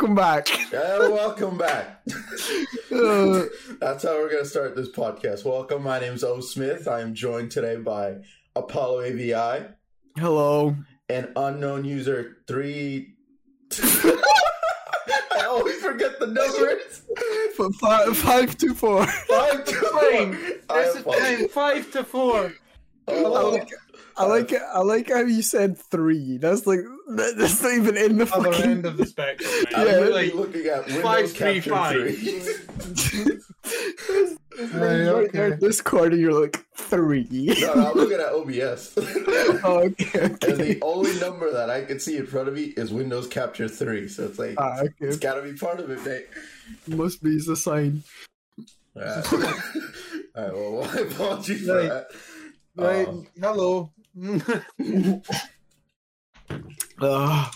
welcome back. And welcome back. Uh, That's how we're going to start this podcast. Welcome. My name's O. Smith. I am joined today by Apollo AVI hello. and unknown user three. I always forget the numbers. F- five, five two four. Five, two, Fine. I There's a apologize. time, five to four. I Oh, like, I like it. I like how you said three. That's like that- that's not even in the Other fucking. end of the spectrum. Mate. I'm Yeah, literally like, looking at Windows five, three, Capture five. 3. It's Right, right there, okay. Discord, and you're like three. no, no, I'm looking at OBS. Oh, okay, And the only number that I can see in front of me is Windows Capture 3. So it's like, Ah, okay. it's got to be part of it, mate. Must be the sign. Alright, Alright, well, my apologies for Right. that. Right. Um, Hello. Ugh.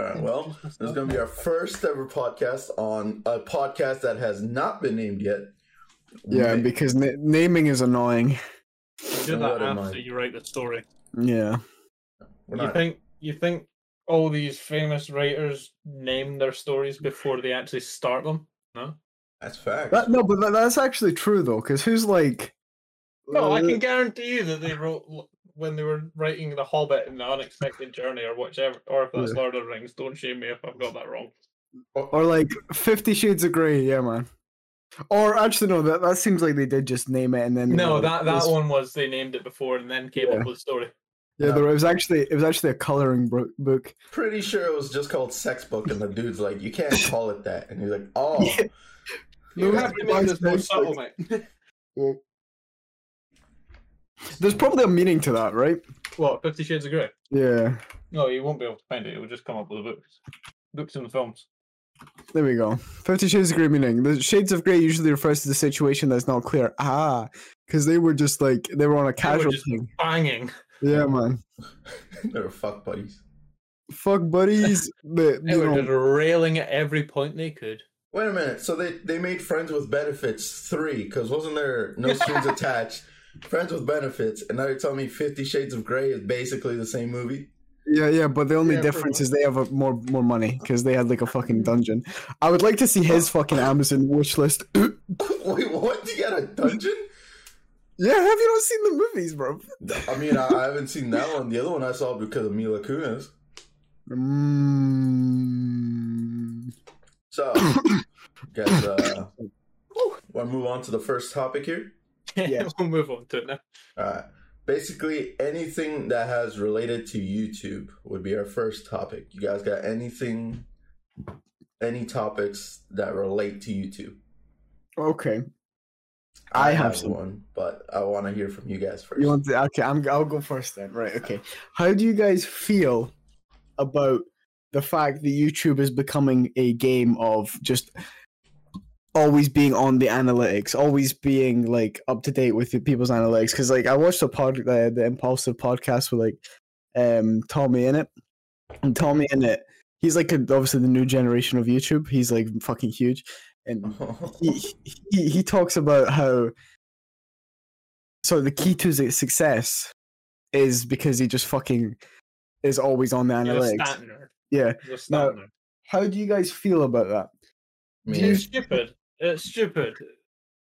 Alright, well, this is going to be our first ever podcast on a podcast that has not been named yet. yeah, Ma- because na- naming is annoying. Do that after you write the story. Yeah. we're You think you think all these famous writers name their stories before they actually start them? No. that's fact. That, no, but that, that's actually true though, because who's like? No, I uh, can guarantee you that they wrote l- when they were writing The Hobbit and The Unexpected Journey or whichever, or if that's Yeah. Lord of the Rings. Don't shame me if I've got that wrong. Or like Fifty Shades of Grey, yeah, man. Or actually, no, that, that seems like they did just name it and then. No, that that was- one was they named it before and then came Yeah. up with the story. Yeah, there, it was actually it was actually a coloring book. Pretty sure it was just called Sex Book, and the dude's like, you can't call it that. And he's like, oh. Yeah. You Yeah, have to make this more it's subtle, mate. There's probably a meaning to that, right? what, Fifty Shades of Grey? Yeah. No, you won't be able to find it. It will just come up with the books. Books and the films. There we go. Fifty Shades of Grey meaning. The Shades of Grey usually refers to the situation that's not clear. Ah, because they were just like they were on a casual just- thing. Banging. Yeah, man. They're fuck buddies. Fuck buddies. But They were know, just railing at every point they could. Wait a minute. So they, they made Friends with Benefits 3, because wasn't there no strings attached? Friends with Benefits, and now you're telling me Fifty Shades of Grey is basically the same movie? Yeah, yeah, but the only Yeah, difference is they have a, more more money because they had like a fucking dungeon. I would like to see his fucking Amazon wish list. yeah, Wait, what? You got a dungeon? Yeah, have you not seen the movies, bro? I mean, I, I haven't seen that one. The other one I saw because of Mila Kunis. Mm. So, guys, uh, want to move on to the first topic here? Yes. we'll move on to it now. All right. Basically, anything that has related to YouTube would be our first topic. You guys got anything, any topics that relate to YouTube? Okay, I have some. one, but I want to hear from you guys first. you want to? Okay, I'm. I'll go first then. Right. Okay. How do you guys feel about the fact that YouTube is becoming a game of just always being on the analytics, always being like up to date with people's analytics. Because like I watched the pod, the, the Impaulsive podcast with like um TommyInnit, and TommyInnit, he's like a, obviously the new generation of YouTube. He's like fucking huge, and he, he he talks about how so the key to his success is because he just fucking is always on the You're a analytics. Yeah. You're a stat No. How do you guys feel about that? I mean, It's stupid. It's stupid.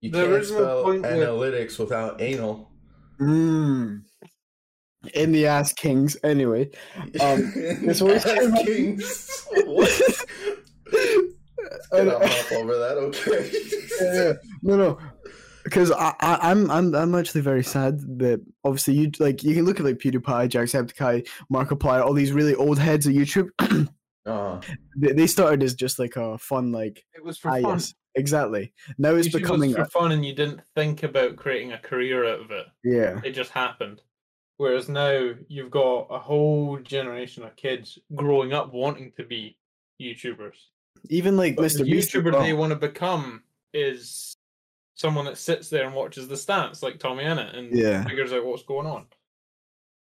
you there can't is no spell point with- analytics without anal. Mm. In the ass kings. Anyway, Um, this always Ass came up- kings. what? I- Gonna hop over that, okay? yeah, yeah. no, no, because I, I, I'm, I'm, I'm actually very sad that obviously you like you can look at like PewDiePie, Jacksepticeye, Markiplier, all these really old heads of YouTube. Uh, they, they started as just like a fun like It was for ah fun. Exactly. Now it's becoming for a, fun, and you didn't think about creating a career out of it. yeah, It just happened. Whereas now you've got a whole generation of kids growing up wanting to be YouTubers. even like But Mr. the YouTuber well. they want to become is someone that sits there and watches the stats, like TommyInnit, and Yeah. figures out what's going on.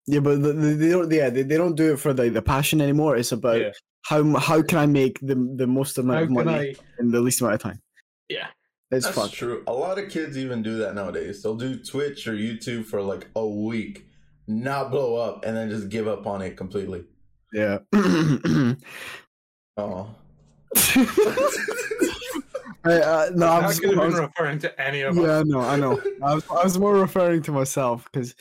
Yeah, but the, the, they don't. Yeah, they, they don't do it for the, the passion anymore. It's about Yeah. how how can I make the the most amount How of money I? in the least amount of time. Yeah. It's That's fucked. true. A lot of kids even do that nowadays. They'll do Twitch or YouTube for like a week, not blow up, and then just give up on it completely. Yeah. Oh. I, uh, no, I That was, could have I was- referring to any of yeah, us. I know, I know. I was, I was more referring to myself because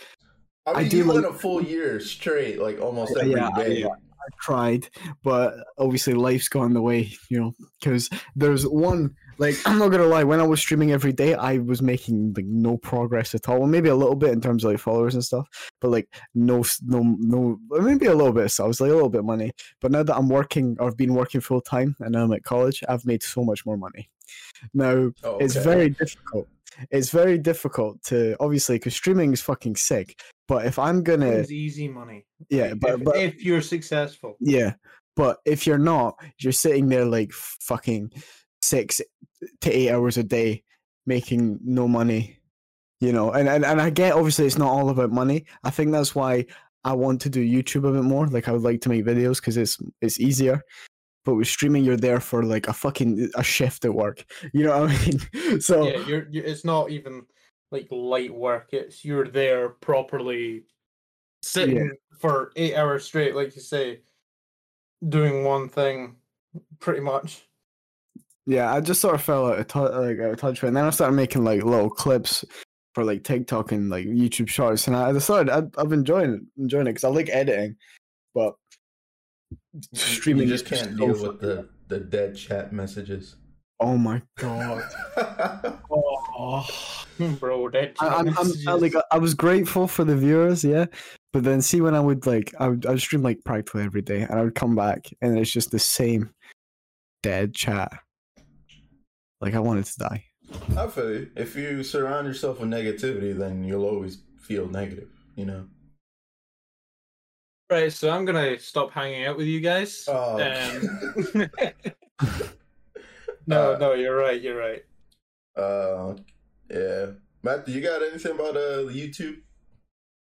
I mean, I do you went like- a full year straight, like almost Yeah, every yeah, day. yeah. I tried, but obviously life's gone the way, you know. Because there's one, like, I'm not gonna lie, when I was streaming every day, I was making like no progress at all. Well, maybe a little bit in terms of like followers and stuff, but like no, no, no, maybe a little bit. So I was like a little bit money. But now that I'm working, or I've been working full time, and I'm at college, I've made so much more money. Now Oh, it's very difficult. It's very difficult to obviously because streaming is fucking sick. But if I'm gonna, It's easy money. yeah, but if, but if you're successful. yeah, but if you're not, you're sitting there like fucking six to eight hours a day making no money, you know. And and, and I get obviously it's not all about money. I think that's why I want to do YouTube a bit more. Like I would like to make videos because it's it's easier. But with streaming, you're there for like a fucking a shift at work. You know what I mean? So Yeah, you're, you it's not even like light work. It's you're there properly sitting for eight hours straight, like you say, doing one thing pretty much. Yeah, I just sort of fell out of, tou- like, out of touch with it. And then I started making like little clips for like TikTok and like YouTube shorts. And I decided I, I've enjoying it, enjoying it because I like editing. But streaming you just can't deal fu- with the the dead chat messages. Oh my god. oh. Bro, that I, I'm, I'm I, like I was grateful for the viewers, yeah. But then see when I would like I would I would stream like practically every day and I would come back and it's just the same dead chat. Like I wanted to die. I feel you. If you surround yourself with negativity, then you'll always feel negative. You know. Right, so I'm gonna stop hanging out with you guys. Oh, Um, no, Uh, no, you're right. You're right. Uh, yeah. Matt, do you got anything about uh YouTube?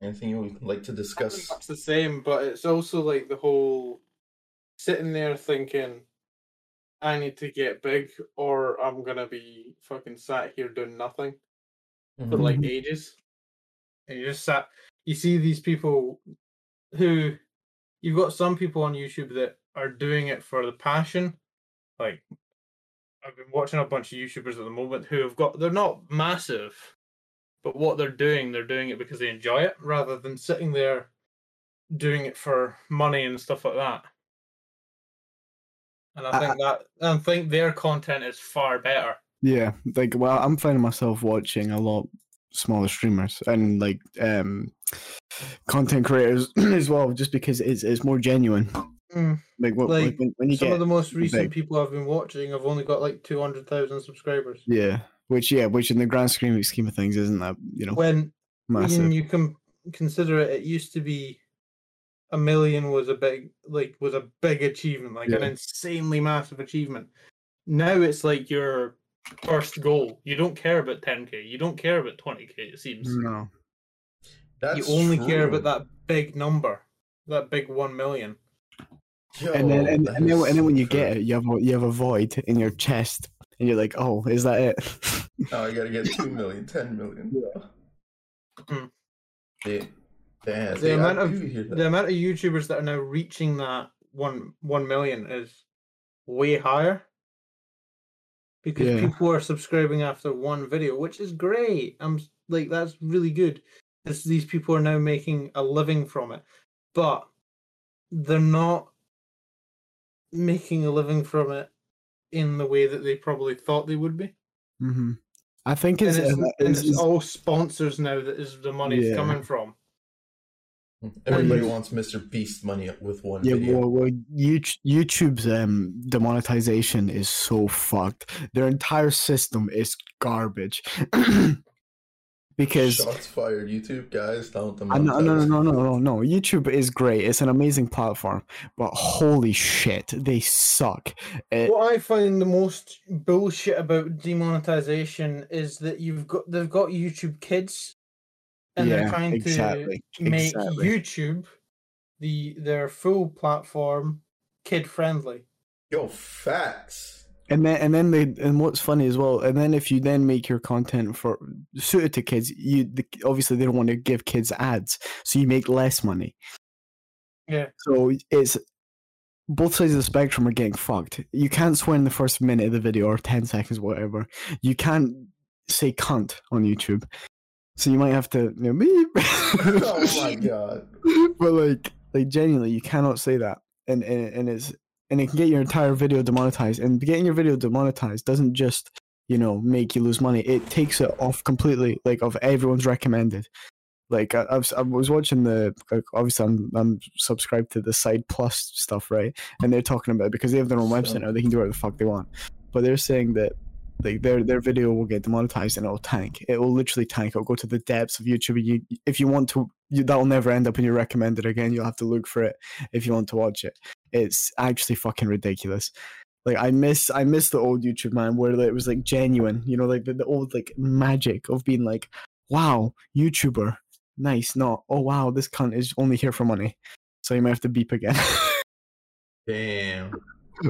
Anything you would like to discuss? It's the same, but it's also like the whole sitting there thinking, I need to get big, or I'm gonna be fucking sat here doing nothing for Mhm. like Mhm. ages. And you just sat, you see these people who you've got some people on YouTube that are doing it for the passion. Like, I've been watching a bunch of YouTubers at the moment who have got, they're not massive, but what they're doing, they're doing it because they enjoy it rather than sitting there doing it for money and stuff like that. And I I- think that, I think their content is far better. Yeah, like well, I'm finding myself watching a lot smaller streamers and like um content creators as well, just because it's it's more genuine. Mm. Like, what, Like, like when, when you Some get of the most recent big. people I've been watching have only got like 200,000 subscribers. yeah, which yeah, which in the grand scheme scheme of things isn't that you know When, massive. when you can consider it, it used to be a million was a big like was a big achievement, like an insanely massive achievement. Now it's like your first goal. You don't care about 10k. You don't care about 20k. It seems No, That's you only care about that big number, that big one million. Yo, and then and, and then and then when you get it, you have a, you have a void in your chest, and you're like, oh, is that it? Oh, I gotta get 2 million, 10 million. Mm. Yeah. Damn, The amount of- do hear that. the amount of YouTubers that are now reaching that one one million is way higher because Yeah. people are subscribing after one video, which is great. I'm like that's really good. This, these people are now making a living from it, but they're not making a living from it in the way that they probably thought they would be. hmm I think And it's, it's, uh, and it's- it's it's- all sponsors now that is the money's Yeah. coming from. Everybody wants Mr. Beast money with one Yeah, video. well, well YouTube's um demonetization is so fucked. Their entire system is garbage. because Shots fired, YouTube guys. Don't I no, no, no, no, no, no, no. YouTube is great. It's an amazing platform, but holy shit, they suck. It, What I find the most bullshit about demonetization is that you've got they've got YouTube Kids, and they're trying exactly, to make exactly. YouTube the their full platform kid friendly. Yo, facts. And then and then they and what's funny as well, and then if you then make your content for suited to kids, you the, obviously they don't want to give kids ads, so you make less money. Yeah. So it's both sides of the spectrum are getting fucked. You can't swear in the first minute of the video or ten seconds, whatever. You can't say cunt on YouTube. So you might have to you know, beep. oh my god. but like like genuinely you cannot say that. And, and and it's and it can get your entire video demonetized. And getting your video demonetized doesn't just, you know, make you lose money. It takes it off completely, like of everyone's recommended. Like I, I've, I was watching the like, obviously I'm I'm subscribed to the Side Plus stuff, right? And they're talking about it because they have their own website now. They can do whatever the fuck they want. But they're saying that like their their video will get demonetized and it'll tank. It will literally tank. It'll go to the depths of YouTube. You if you want to, you, that'll never end up in your recommended again. You'll have to look for it if you want to watch it. It's actually fucking ridiculous. Like I miss I miss the old YouTube man where it was like genuine, you know, like the, the old like magic of being like, wow, YouTuber, nice. Not oh wow, this cunt is only here for money. So you might have to beep again. Damn.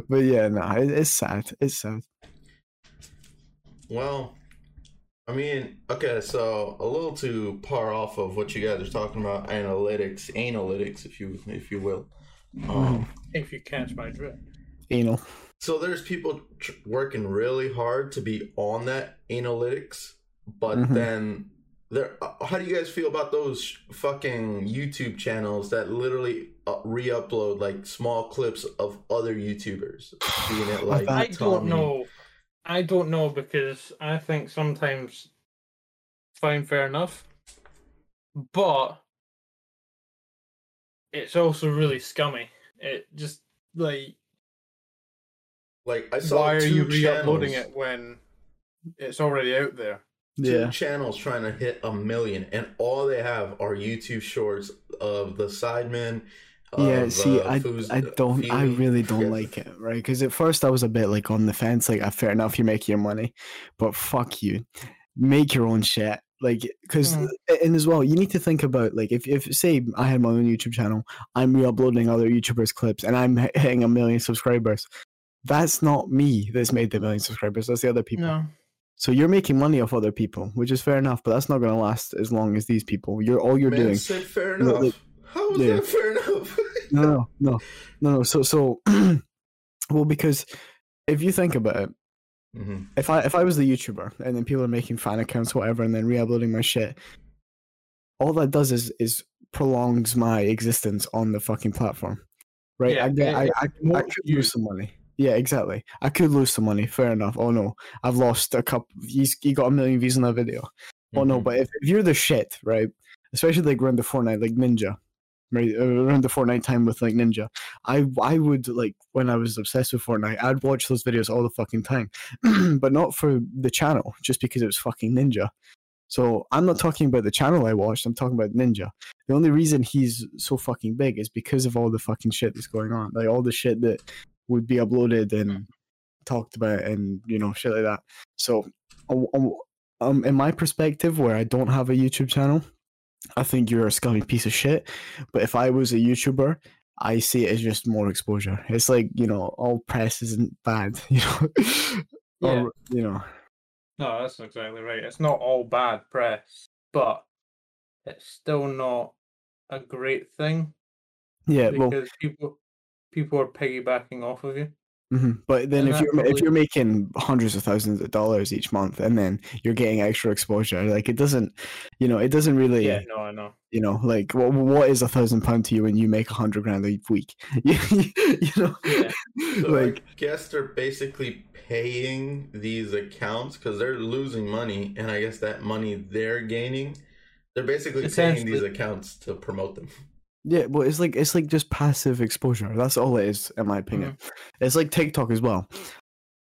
but yeah, no, it, it's sad. It's sad. Well, I mean, okay, so a little to par off of what you guys are talking about, analytics, analytics, if you if you will. Um, If you catch my drift. Anal. so there's people tr- working really hard to be on that analytics, but Mhm. then there. uh, How do you guys feel about those fucking YouTube channels that literally uh, re-upload like small clips of other YouTubers, being it like I don't Tommy? know. I don't know because I think sometimes fine, fair enough, but it's also really scummy. It just like Like I saw why are you re-uploading channels- it when it's already out there? two Yeah. channels trying to hit a million, and all they have are YouTube shorts of the Sidemen. Yeah, of, see, uh, I, I don't, I really don't like it, right? Because at first I was a bit like on the fence, like, ah, fair enough, you make your money, but fuck you, make your own shit, like, because Mm. and as well, you need to think about like if if say I had my own YouTube channel, I'm re-uploading other YouTubers' clips, and I'm hitting a million subscribers. That's not me that's made the million subscribers. That's the other people. No, So you're making money off other people, which is fair enough, but that's not going to last as long as these people. You're all you're Man doing. said fair enough. like- How is yeah. that fair enough? no, no, no, no, no. So, so, well, because if you think about it, Mhm. if I if I was the YouTuber and then people are making fan accounts, whatever, and then re-uploading my shit, all that does is is prolongs my existence on the fucking platform, right? Yeah, I get, it- I, I, I could lose some money. Yeah, exactly. I could lose some money. Fair enough. Oh no, I've lost a couple. He's he got a million views on that video. Oh no, Mhm. but if, if you're the shit, right? Especially like around the Fortnite, like Ninja, Around the Fortnite time with like Ninja, I I would like when I was obsessed with Fortnite, I'd watch those videos all the fucking time, but not for the channel, just because it was fucking Ninja. So I'm not talking about the channel I watched. I'm talking about Ninja. The only reason he's so fucking big is because of all the fucking shit that's going on, like all the shit that would be uploaded and talked about, and you know shit like that. So, um, um, um, in my perspective, where I don't have a YouTube channel, I think you're a scummy piece of shit. But if I was a YouTuber, I see it as just more exposure. It's like you know, all press isn't bad, you know. Yeah. Or, you know. no, that's exactly right. It's not all bad press, but it's still not a great thing Yeah, because well, people people are piggybacking off of you. Mhm. but then and if you're ma- if you're making hundreds of thousands of dollars each month, and then you're getting extra exposure, like it doesn't, you know, it doesn't really, Yeah, no, I know. you know, like what what is a thousand pound to you when you make a hundred grand a week? you, you know, Yeah. So like I guess they're basically paying these accounts because they're losing money, and I guess that money they're gaining, they're basically paying these accounts to promote them. Yeah, well, it's like it's like just passive exposure. That's all it is, in my opinion. Mm. It's like TikTok as well.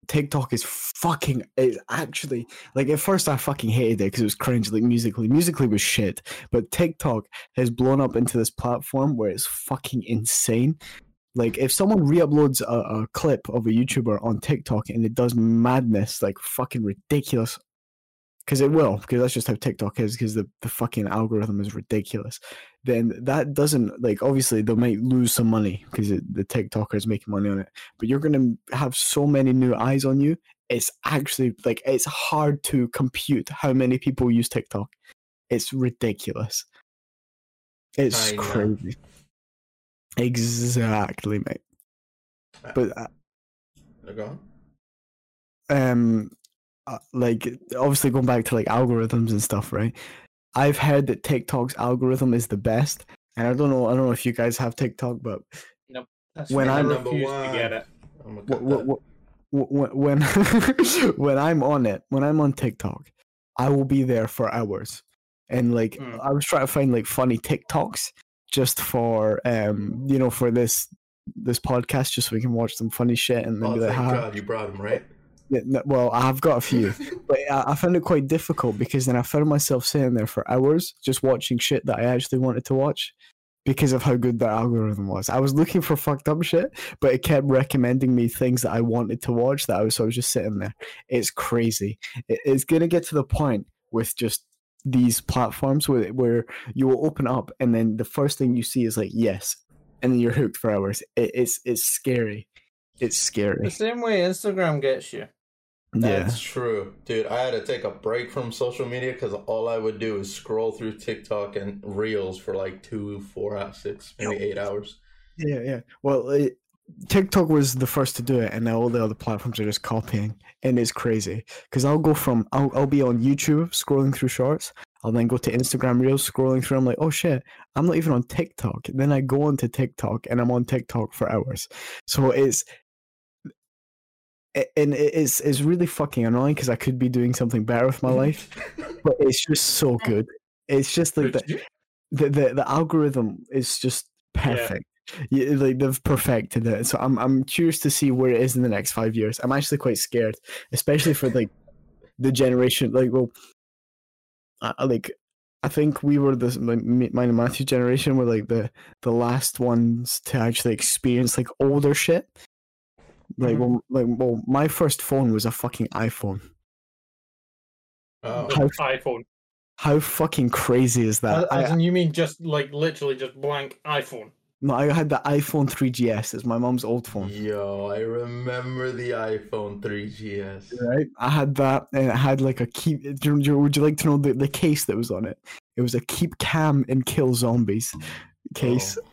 TikTok is fucking. It's actually like at first I fucking hated it because it was cringe. Like Musical.ly, Musical.ly was shit. But TikTok has blown up into this platform where it's fucking insane. Like if someone re-uploads a, a clip of a YouTuber on TikTok and it does madness, like fucking ridiculous because it will, because that's just how TikTok is, because the, the fucking algorithm is ridiculous. Then that doesn't like obviously they might lose some money because the TikToker is making money on it, but you're gonna have so many new eyes on you. It's actually like it's hard to compute how many people use TikTok. It's ridiculous. It's crazy. Exactly, mate. Uh, But uh, Go on. um uh, like obviously going back to like algorithms and stuff right i've heard that tiktok's algorithm is the best and i don't know i don't know if you guys have tiktok but That's When I I'm- Number one. to get it. I'm gonna wh- cut wh- that. wh- wh- when when i'm on it when i'm on tiktok i will be there for hours and like Mm. i was trying to find like funny tiktoks just for um you know for this this podcast just so we can watch some funny shit and then Oh, be like thank "Ha." God you brought them right? Well i've got a few but I, I found it quite difficult because then I found myself sitting there for hours just watching shit that I actually wanted to watch because of how good the algorithm was. I was looking for fucked up shit, but it kept recommending me things that I wanted to watch that I was so I was just sitting there. It's crazy. It, it's gonna get to the point with just these platforms where where you will open up and then the first thing you see is like yes, and then you're hooked for hours. It, it's it's scary. It's scary. The same way Instagram gets you. Yeah. That's true, dude. I had to take a break from social media because all I would do is scroll through TikTok and Reels for like two, four, hours, six, maybe eight hours. Yeah, yeah. Well, it, TikTok was the first to do it, and now all the other platforms are just copying, and it's crazy. Because I'll go from I'll I'll be on YouTube scrolling through shorts. I'll then go to Instagram Reels scrolling through. I'm like, oh shit, I'm not even on TikTok. Then I go onto TikTok, and I'm on TikTok for hours. So it's and it's it's really fucking annoying because I could be doing something better with my life, but it's just so good. It's just like the, the the, the algorithm is just perfect. Yeah, like they've perfected it. So I'm I'm curious to see where it is in the next five years. I'm actually quite scared, especially for like the generation. Like, well, I, like I think we were the like, mine and Matthew's generation were like the the last ones to actually experience like older shit. Like, Mhm. well, like, well, my first phone was a fucking iPhone. Oh, How- iPhone. How fucking crazy is that? As, as I, in you mean just like literally just blank iPhone? no, I had the iPhone 3GS. It's my mom's old phone. yo, I remember the iPhone 3GS. right? I had that, and it had like a keep. do you- do Would you like to know the, the case that was on it? It was a keep calm and kill zombies case, Oh,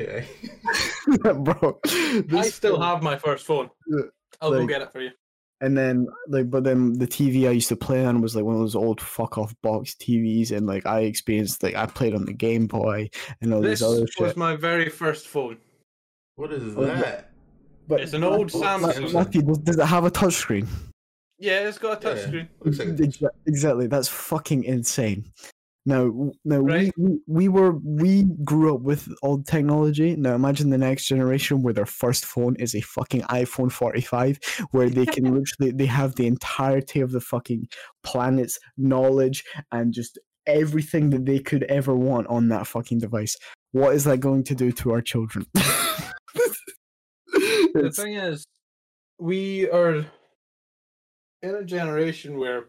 yeah. bro. I still phone- have my first phone. I'll go get it for you. And then like, but then the TV I used to play on was like one of those old fuck off box TVs, and like I experienced like I played on the Game Boy and all This these other This was shit. my very first phone. What is Oh, yeah. that? But it's an old Ma- Samsung. Matthew, does, does it have a touchscreen? Yeah, it's got a Yeah. touchscreen. Looks like a Exactly. That's fucking insane. Now, w- now Right. we, we we were we grew up with old technology. Now imagine the next generation where their first phone is a fucking iPhone 45, where they can literally they have the entirety of the fucking planet's knowledge and just everything that they could ever want on that fucking device. What is that going to do to our children? The thing is, we are in a generation where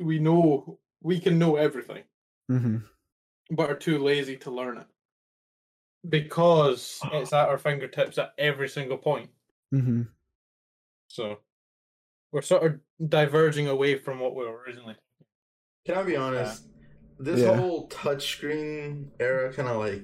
we know we can know everything, Mhm. but are too lazy to learn it because it's at our fingertips at every single point. Mhm. So we're sort of diverging away from what we were originally. Can I be honest? This Yeah. whole touchscreen era kind of like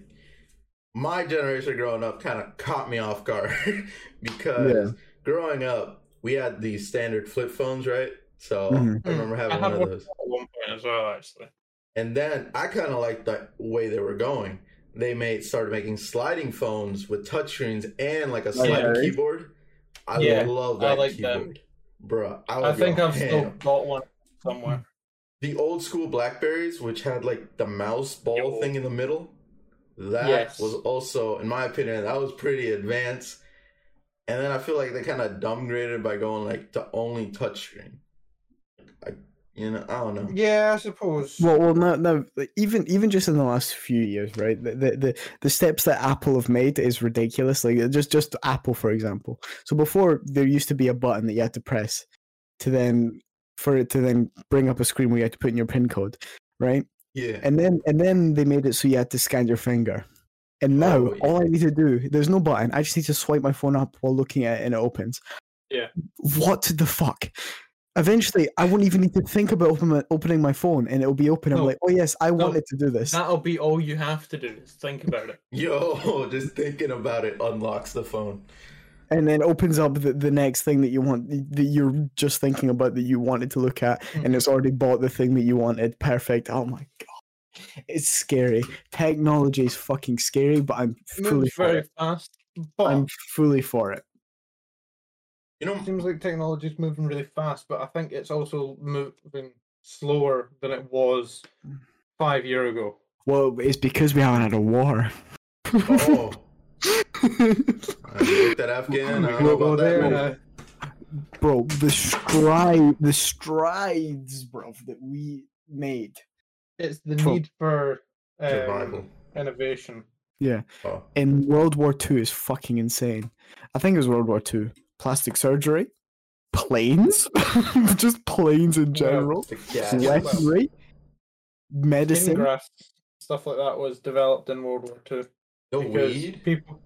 my generation growing up kind of caught me off guard because growing up we had these standard flip phones, right? So Mhm. I remember having I one of those. at one point as well, actually. And then I kind of liked the way they were going. They made started making sliding phones with touchscreens and like a oh, sliding yeah. keyboard. I Yeah, love that I that like them. keyboard, bruh. I, I think go I've still ham. got one somewhere. the old school Blackberries, which had like the mouse ball Yo. thing in the middle. That Yes. was also, in my opinion, that was pretty advanced. And then I feel like they kind of downgraded by going like to only touchscreen. I, you know, I don't know. Yeah, I suppose. Well, well, no, no. Even even just in the last few years, right? The, the the the steps that Apple have made is ridiculous. Like just just Apple, for example. So before there used to be a button that you had to press to then for it to then bring up a screen where you had to put in your pin code, right? Yeah. And then and then they made it so you had to scan your finger. And now Oh, yeah. all I need to do, there's no button. I just need to swipe my phone up while looking at it and it opens. Yeah. What the fuck? Eventually, I won't even need to think about open, opening my phone, and it'll be open. I'm No. like, oh yes, I No. wanted to do this. That'll be all you have to do. Is think about it. Yo, just thinking about it unlocks the phone. and then opens up the, the next thing that you want that you're just thinking about that you wanted to look at hmm. and it's already bought the thing that you wanted perfect oh my god it's scary technology is fucking scary but i'm It fully moves for very it fast, but i'm fully for it You know, it seems like technology is moving really fast. But I think it's also moving slower than it was five year ago. well it's because we haven't had a war oh, I looked at Afghan. I don't know We'll about go that. there bro the stride the strides bro that we made It's the Pro- need for Survival. um, innovation. yeah Oh. in world war ii is fucking insane i think it was world war ii plastic surgery planes just planes in general The gas. Well, weaponry, Skin medicine. grafts, stuff like that was developed in World War Two The because weed. people.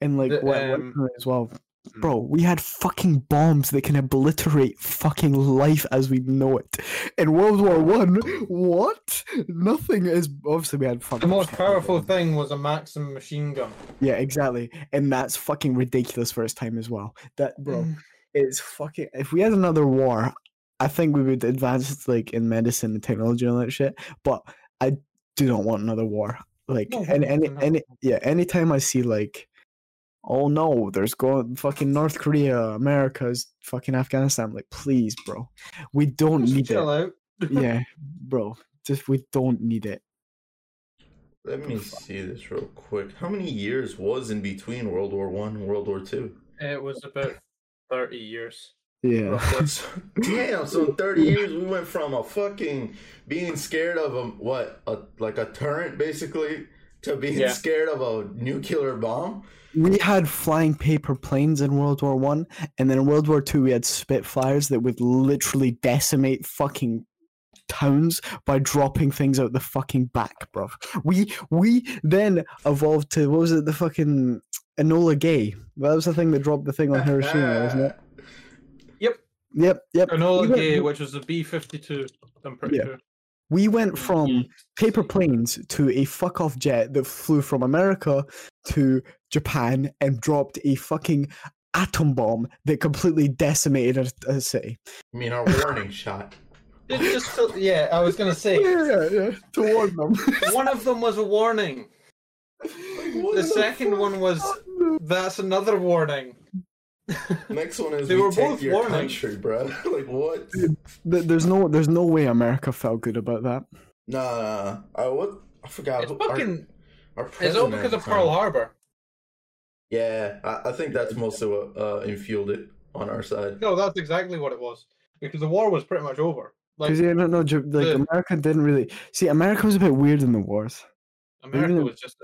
and like the, um, weaponry as well. Bro, we had fucking bombs that can obliterate fucking life as we know it. In World War One, what? Nothing is obviously we had fucking The most powerful thing was a Maxim machine gun. Yeah, exactly. And that's fucking ridiculous for its time as well. That bro, Mm. it's fucking if we had another war, I think we would advance like in medicine and technology and all that shit. But I do not want another war. Like No, any any, any yeah, anytime I see like oh no, there's going fucking North Korea, America's fucking Afghanistan. Like, please, bro. We don't Just need chill it. out. Yeah, bro. Just we don't need it. Let me see this real quick. How many years was in between World War One and World War Two? It was about thirty years. Yeah. Damn! So in thirty years, we went from a fucking being scared of a what, a like a turret basically, to being Yeah. scared of a nuclear bomb. We had flying paper planes in World War One, and then in World War Two we had Spitfires that would literally decimate fucking towns by dropping things out the fucking back, bro. We we then evolved to what was it? The fucking Enola Gay. Well that was the thing that dropped the thing on Hiroshima, wasn't it? Yep. Yep, yep. Enola we, went, Gay, which was the B fifty two. I'm pretty Yeah. sure. We went mm-hmm. from paper planes to a fuck off jet that flew from America to Japan and dropped a fucking atom bomb that completely decimated a, a city. I mean, our warning shot. It just felt- yeah, I was gonna say yeah, yeah, to warn them. one of them was a warning. The second one was that's another warning. Next one is They we were take both your warnings. country, bro. like what? Th- There's no, there's no way America felt good about that. Nah, nah, nah. Uh, what? I forgot. It's who- our- fucking. Our, It's all because of Pearl. Harbor. Yeah, I, I think that's mostly what uh, infueled it on our side. No, that's exactly what it was. Because the war was pretty much over. Like Because yeah, no, no, Ju- like the- America didn't really see. America was a bit weird in the wars, America was just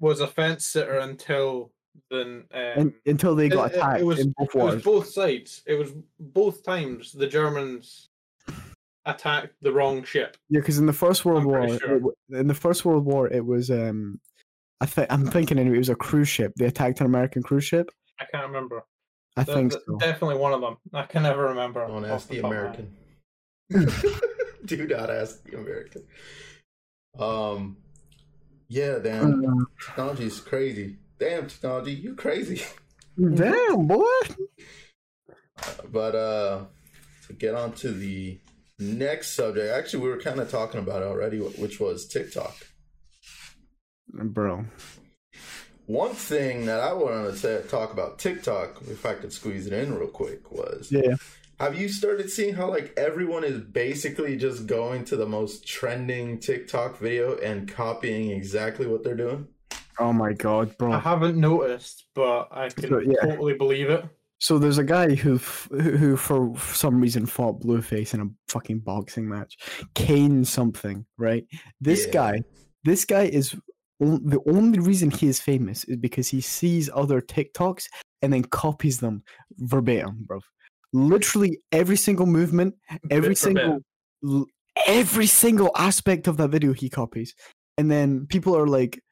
was a fence sitter until then. Um, and, until they got it- it attacked was- in both it was both sides. It was both times the Germans attacked the wrong ship. Yeah, because in the First World I'm War, pretty it in the First World War, it was um, I think I'm thinking anyway, it was a cruise ship. They attacked an American cruise ship. I can't remember. I Th- think th- so. Definitely one of them. I can never remember. Don't ask the top of my head. American. Do not ask the American. Um, yeah, damn. Uh, Technology is crazy. Damn, technology, you crazy. damn boy. But uh, to get on to the next subject, actually, we were kind of talking about it already, which was TikTok. Bro, One thing that I wanted to say, talk about TikTok, if I could squeeze it in real quick, was yeah, have you started seeing how like everyone is basically just going to the most trending TikTok video and copying exactly what they're doing? Oh my god, bro! I haven't noticed, but I can So, yeah. totally believe it. So there's a guy who, who, for some reason fought Blueface in a fucking boxing match, Kane something, right? This Yeah. guy, this guy is the only reason he is famous is because he sees other TikToks and then copies them verbatim, bro. literally every single movement, every single, every single aspect of that video he copies, and then people are like,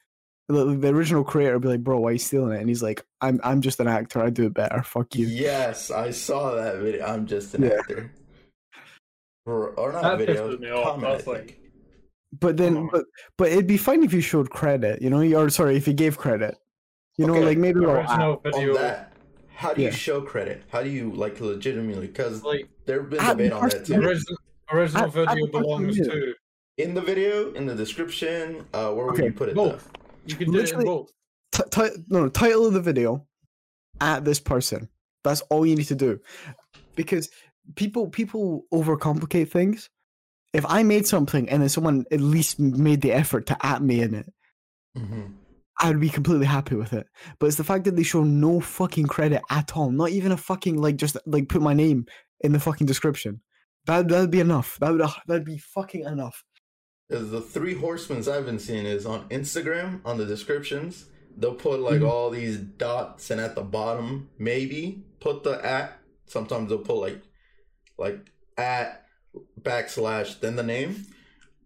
the, the original creator will be like, "Bro, why are you stealing it?" And he's like, "I'm I'm just an actor. I do it better. Fuck you." Yes, I saw that video. I'm just an Yeah. actor. Or, or not That video. me off. comment, I I was like- But then, but but it'd be fine if you showed credit, you know, or sorry, if you gave credit, you know, like maybe like, Original On video, that, how do you show credit? How do you like legitimately? Because like there've been Ah, debate on that too. original, original I- I video don't belongs to In the video, in the description, uh, where would you put it? though? both. You can do it in Literally- both. t- ti- no, no, title of the video at this person. That's all you need to do, because people people overcomplicate things. If I made something and then someone at least made the effort to at me in it, Mhm. I'd be completely happy with it. But it's the fact that they show no fucking credit at all. Not even a fucking like just like put my name in the fucking description. That that'd be enough. That would that'd be fucking enough. Is the three horsemen I've been seeing is on Instagram on the descriptions. They'll put like Mhm. all these dots, and at the bottom, maybe put the at. Sometimes they'll put like, like at backslash then the name.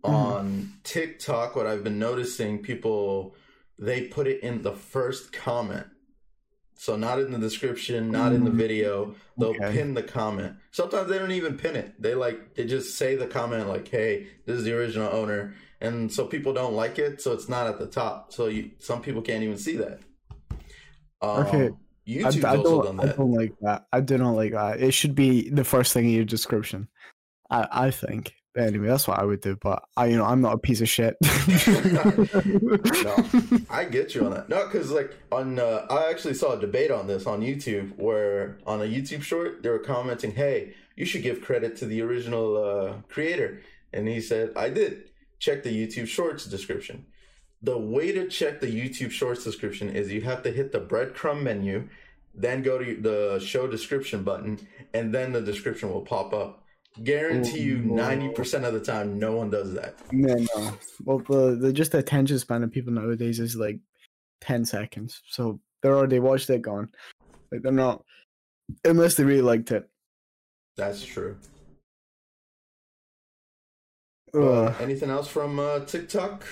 On TikTok, what I've been noticing, people they put it in the first comment. So not in the description, not in the Mm, video. They'll okay. pin the comment. Sometimes they don't even pin it. They like they just say the comment like, "Hey, this is the original owner," and so people don't like it, so it's not at the top. So you, some people can't even see that. Um, Okay. I, YouTube's I done don't. I don't like that. I do not like that. It should be the first thing in your description. I I think. Anyway, that's what I would do. But I, you know, I'm not a piece of shit. No. I get you on that. No, because like on, uh, I actually saw a debate on this on YouTube where on a YouTube short they were commenting, "Hey, you should give credit to the original uh, creator," and he said, "I did. Check the YouTube Shorts description." The way to check the YouTube Shorts description is you have to hit the breadcrumb menu, then go to the show description button, and then the description will pop up. Guarantee you, Oh, ninety percent of the time, no one does that. no, no. Well, the, the just the attention span of people nowadays is like ten seconds. So they're already watched it, gone. Like they're not, unless they really liked it. That's true. Uh, anything else from uh, TikTok?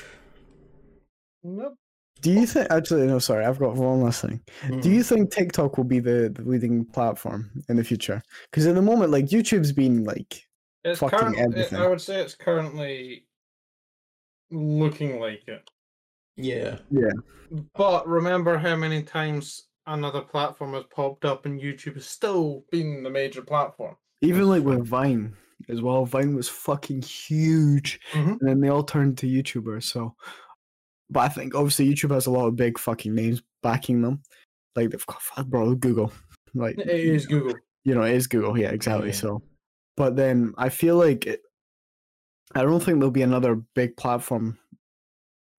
Nope. Do you think? Actually, no. Sorry, I've got one last thing. Hmm. Do you think TikTok will be the, the leading platform in the future? Because at the moment, like YouTube's been like, It's Fucking current, everything. I would say it's currently looking like it. Yeah. Yeah. But remember how many times another platform has popped up and YouTube has still been the major platform. even like with Vine as well. Vine was fucking huge, Mhm. and then they all turned to YouTubers. So, but I think obviously YouTube has a lot of big fucking names backing them. Like they've got fuck, bro Google, like It is Google. you know it is Google. Yeah, exactly. yeah. So, but then I feel like it, I don't think there'll be another big platform.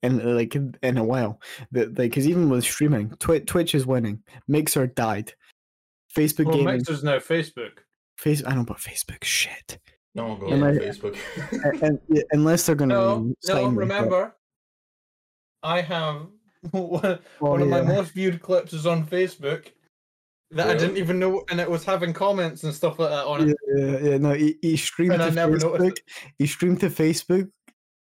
In like in, a while, that like because even with streaming, Twitch Twitch is winning. Mixer died. Facebook Well, gaming, Mixer's now Facebook. face. I don't know, but Facebook shit. No one goes on Facebook. and, and- unless they're gonna No, no, remember, I have one, Oh, one of my most viewed clips is on Facebook that I didn't even know, and it was having comments and stuff like that on yeah, it. yeah, yeah, no, he, he streamed And I to never noticed Facebook. He streamed to Facebook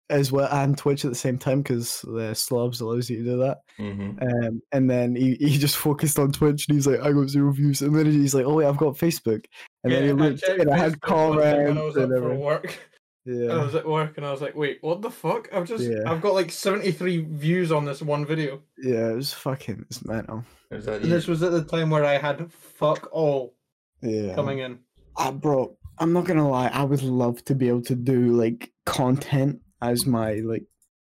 as well and Twitch at the same time because the SLOBS allows you to do that. hmm Um, and then he, he just focused on Twitch and he's like, I got zero views. And then he's like, Oh wait, I've got Facebook. And Yeah, then he I looked checked and I had Facebook one time when I comments was up and for everything. work. I was at work and I was like, wait, what the fuck? I've just Yeah. I've got like 73 views on this one video. yeah, it was fucking it's mental. Is that And this was at the time where I had fuck all Yeah, coming in. uh, bro, I'm not gonna lie. I would love to be able to do like content as my like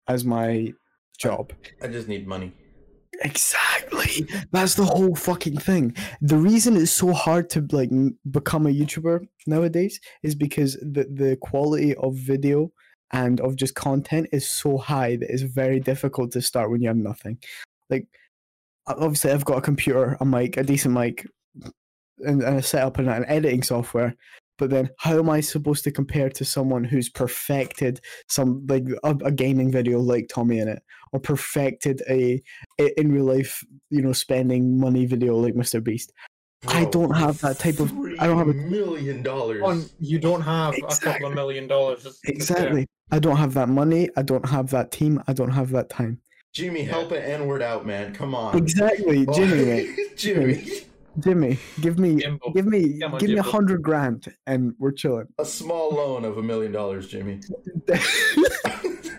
as my job. I just need money. Exactly. That's the whole fucking thing. The reason it's so hard to like become a YouTuber nowadays is because the the quality of video and of just content is so high that it's very difficult to start when you have nothing. Like obviously I've got a computer, a mic, a decent mic and, and a setup and an editing software. But then how am I supposed to compare to someone who's perfected some like a, a gaming video like TommyInnit or perfected a in real life, you know, spending money video like Mr. Beast. I don't have that type of. I don't have a million dollars. On you don't have a couple of million dollars. It's- it's there. exactly. I don't have that money. I don't have that team. I don't have that time. Jimmy, help an N word out, man. Come on. Exactly, Oh, Jimmy. Jimmy. Jimmy, give me, Jimbo. give me, Come on, give me a Jimbo. hundred grand, and we're chilling. A small loan of a million dollars, Jimmy. yeah,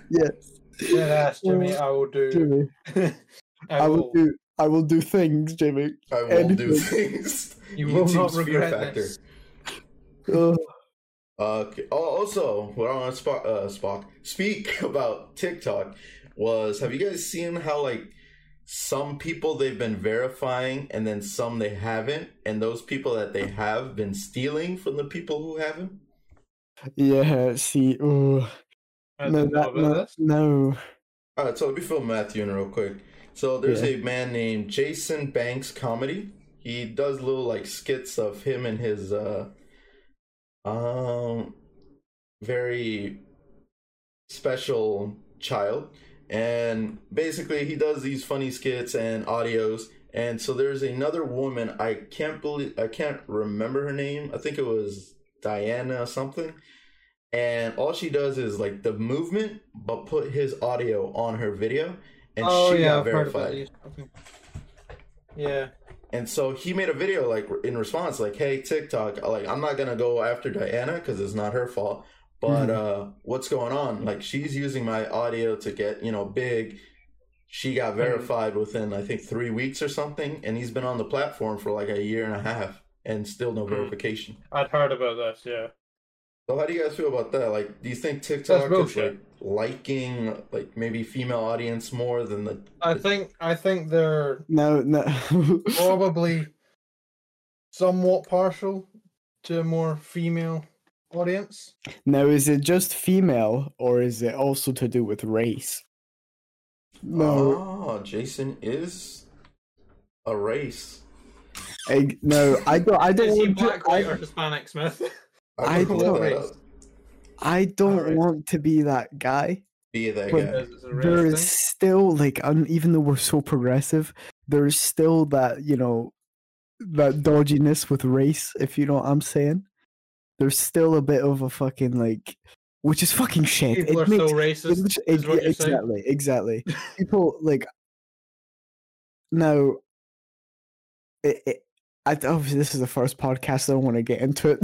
Yeah, that's Jimmy. I will do. Jimmy. I, I will. will do. I will do things, Jimmy. I will do things. You will not YouTube's Fear regret this. Ugh. Okay. Oh, also, we're on Spock, uh, Spock. Speak about TikTok. Was have you guys seen how like some people they've been verifying and then some they haven't, and those people that they have been stealing from the people who haven't? Yeah. See. Ooh. No, that, no, no. All right, so let me fill Matthew in real quick. So there's Yeah. a man named Jason Banks comedy. He does little like skits of him and his uh um very special child. And basically he does these funny skits and audios. And so there's another woman, I can't believe I can't remember her name. I think it was Diana something and all she does is like the movement, but put his audio on her video, and oh she yeah, got I've heard about verified. Okay. Yeah. And so he made a video like in response, like, "Hey TikTok, like I'm not gonna go after Diana because it's not her fault, but uh, what's going on? Like she's using my audio to get you know big. She got verified within I think three weeks or something, and he's been on the platform for like a year and a half, and still no Mhm. verification. I'd heard about this. Yeah. So how do you guys feel about that? Like, do you think TikTok is like liking like maybe female audience more than the? I think. I think they're No. No. probably somewhat partial to a more female audience. now, is it just female, or is it also to do with race? No. Oh, Jason is a race. I, no. I don't. I don't Is he black, to. white, or Hispanic, Smith? I, I would don't- I don't Alright. want to be that guy. Be that guy. Because it's a race there is thing. still like un, even though we're so progressive there's still that you know that dodginess with race if you know what i'm saying there's still a bit of a fucking like which is fucking shit People it are makes, so racist. makes- is ex- what you're saying? exactly exactly people like now it, it I, obviously this is the first podcast i don't want to get into it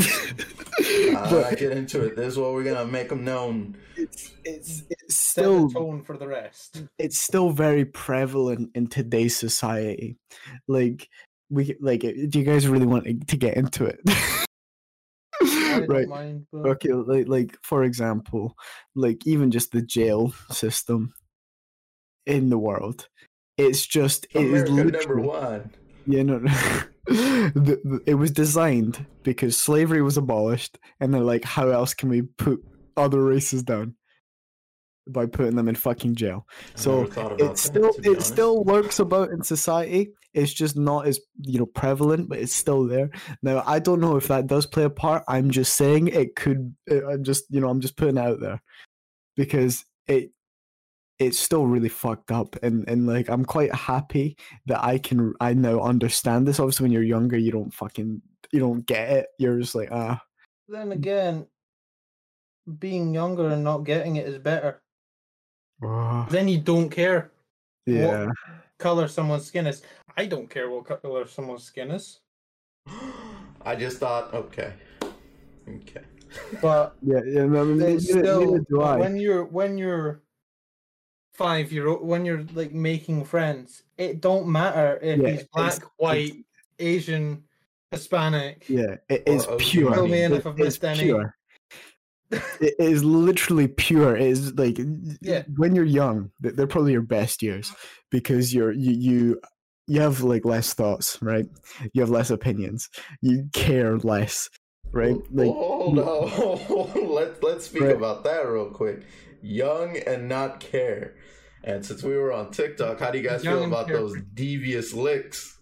Uh, but get into it. This is what we're gonna make them known. it's it's it's Set still the tone for the rest. it's still very prevalent in today's society. Like we like, uh, do you guys really want to get into it? Right. mind. But Okay. Like, like for example, like even just the jail system in the world, it's just it is number one. yeah no. no. the, the- it was designed because slavery was abolished, and they're like, how else can we put other races down? By putting them in fucking jail. I So never thought about it still to be it honest. still lurks about in society. It's just not as you know prevalent, but it's still there. Now I don't know if that does play a part. I'm just saying it could. uh, I'm just you know I'm just putting it out there because it it's still really fucked up and and like I'm quite happy that I can I now understand this. Obviously, when you're younger, you don't fucking you don't get it. You're just like ah then again, being younger and not getting it is better. Ah, Then you don't care yeah. color someone's skin is. I don't care what color someone's skin is. I just thought, okay, okay. But Yeah, yeah, no, neither, it's neither still do I. when you're when you're five year old when you're like making friends, it don't matter if Yeah, he's black, it's- white, Asian, Hispanic. Yeah, it is Or is pure. Fill me in It if I've is missed any. Pure. it is literally pure. It is like Yeah. when you're young, they're probably your best years because you're you you you have like less thoughts, right? You have less opinions. You care less, right? Oh, like oh, hold on. Let let's speak Right. about that real quick. Young and not care. And since we were on TikTok, how do you guys Young feel about those devious licks?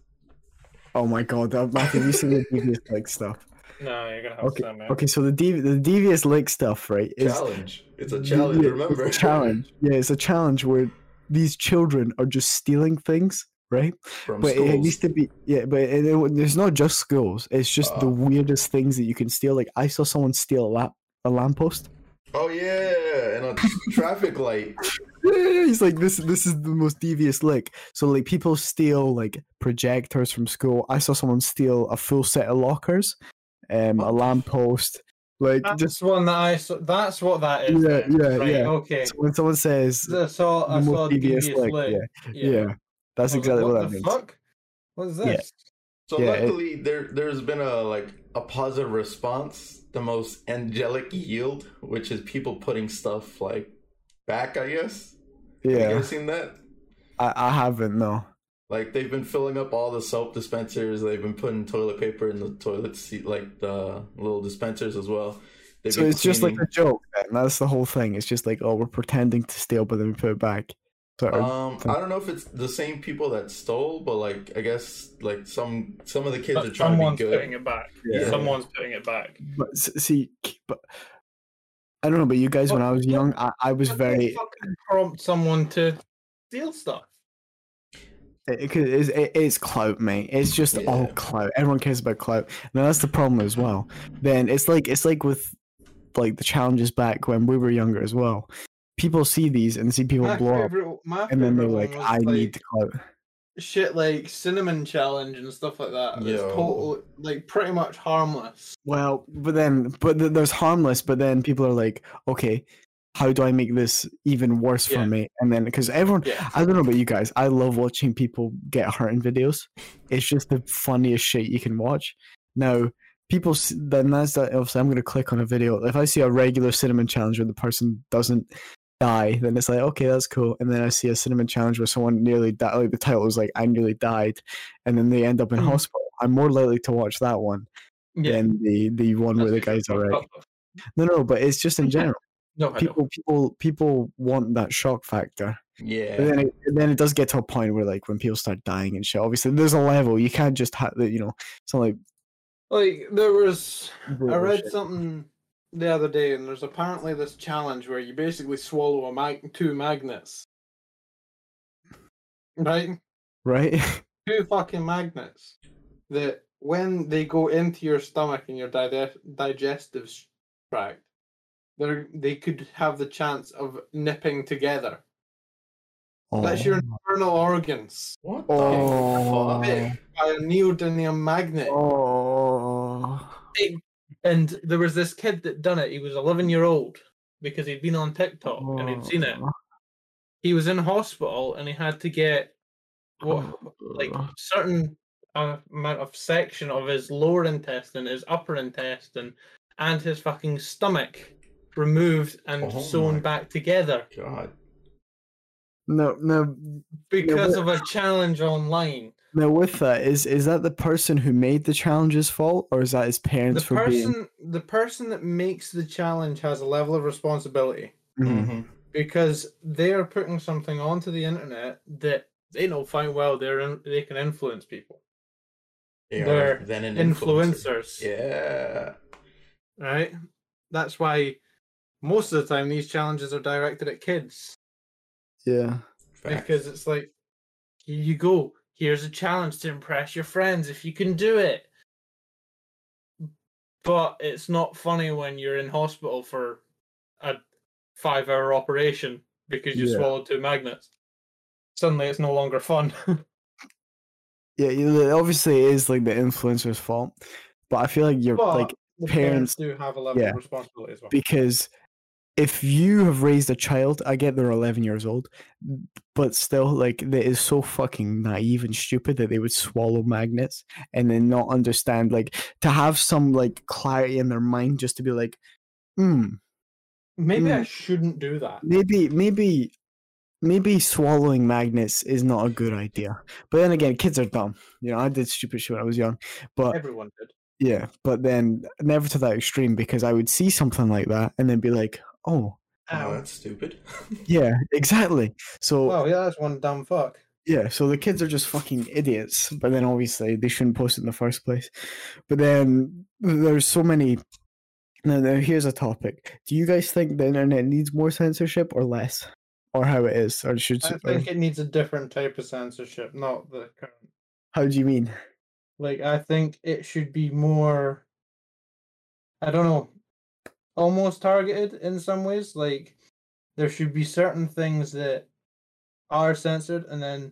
oh my god, that Matthew, you see the devious like stuff? No, you're gonna have Okay, to man. okay. So the dev- the devious like stuff, right? Is Challenge. It's a challenge. Yeah, remember? It's a challenge. Yeah, it's a challenge where these children are just stealing things right? From but schools. it needs to be yeah. But it, it, there's not just schools. It's just the Uh. weirdest things that you can steal. Like I saw someone steal a lap a lamppost. Oh yeah, and a traffic light. Yeah, He's like this. This is the most devious lick. So like people steal like projectors from school. I saw someone steal a full set of lockers, um, a lamppost. Like That's just one that I saw. That's what that is. Yeah, then. yeah, right, yeah. Okay. so when someone says I saw. I the saw most a devious devious leg. yeah, yeah, that's I like, exactly what, that the means. Fuck? What is Yeah. this? So Yeah, it- luckily, there there's been a like a positive response. The most angelic yield, which is people putting stuff like back. I guess. Have you Yeah, guys seen that? I, I haven't no. Like they've been filling up all the soap dispensers. They've been putting toilet paper in the toilet seat, like the little dispensers as well. They've So been it's just like a joke. Then. That's the whole thing. It's just like oh, we're pretending to steal, but then we put it back. Sort of. Um, I don't know if it's the same people that stole, but like I guess like some some of the kids But are trying to someone's be putting it back. Yeah. Someone's putting it back. But see, but I don't know. But you guys, when I was young, I, I was very. prompt someone to steal stuff. It, it, it's, it, it's clout, mate. It's just all Yeah. clout. Everyone cares about clout. Now that's the problem as well. Then it's like it's like with like the challenges back when we were younger as well. People see these and see people My blow up, favorite, my and then they're like, one was, "I need like, the clout." shit like cinnamon challenge and stuff like that. It's total, like pretty much harmless. Well, but then, but th- there's harmless. But then people are like, "Okay, how do I make this even worse Yeah. for me?" And then because everyone, Yeah. I don't know about you guys. I love watching people get hurt in videos. It's just the funniest shit you can watch. Now, people then that's that. Obviously, I'm going to click on a video. If I see a regular cinnamon challenge where the person doesn't die, then it's like okay, that's cool. And then I see a cinnamon challenge where someone nearly died. Like the title is like I nearly died, and then they end up in Mhm. hospital. I'm more likely to watch that one Yeah. than the the one where the guy's alright. No, no, but it's just in general. No, People, people, people want that shock factor. Yeah, But then it, then it does get to a point where like when people start dying and shit. Obviously, there's a level you can't just have the you know. It's not like Like there was, I read shit. something the other day, and there's apparently this challenge where you basically swallow a mag- two magnets, right? right. Two fucking magnets that when they go into your stomach and your dige- digestive tract, they they could have the chance of nipping together. That's your internal organs what Oh. the fuck? by a neodymium magnet. Oh. And there was this kid that done it. He was 11 year old because he'd been on TikTok and he'd seen it. Oh. He was in hospital and he had to get what like certain uh, amount of section of his lower intestine, his upper intestine, and his fucking stomach removed and Oh sewn back together God, No, no, because but- of a challenge online. no. With that, is is that the person who made the challenge's fault, or is that his The parents for being? person, the person that makes the challenge has a level of responsibility. Mhm. Mhm. because they are putting something onto the internet that they know fine well they're in, they can influence people. They are They're then an influencer. Influencers, Yeah, right? That's why most of the time these challenges are directed at kids Yeah. Facts. because it's like, here you go. Here's a challenge to impress your friends if you can do it. But it's not funny when you're in hospital for a five hour operation because you Yeah. swallowed two magnets. Suddenly it's no longer fun. Yeah, you- obviously it is like the influencer's fault, but I feel like you're But like parents- parents, do have a level yeah. of responsibility as well. because if you have raised a child, I get they're 11 years old, but still, like, it is so fucking naive and stupid that they would swallow magnets and then not understand, like, to have some, like, clarity in their mind just to be like, hmm, Maybe I Mm. shouldn't do that. maybe, maybe, maybe swallowing magnets is not a good idea. But then again, kids are dumb. You know, I did stupid shit when I was young, but Everyone did. yeah, but then never to that extreme because I would see something like that and then be like, oh, Oh, that's stupid. yeah, exactly. So Well, yeah, that's one dumb fuck. yeah, so the kids are just fucking idiots. But then obviously they shouldn't post it in the first place. But then there's so many. Now, now here's a topic. Do you guys think the internet needs more censorship or less? or how it is, or should? I or- think it needs a different type of censorship, not the current. how do you mean? Like I think it should be more I don't know, almost targeted in some ways. Like there should be certain things that are censored and then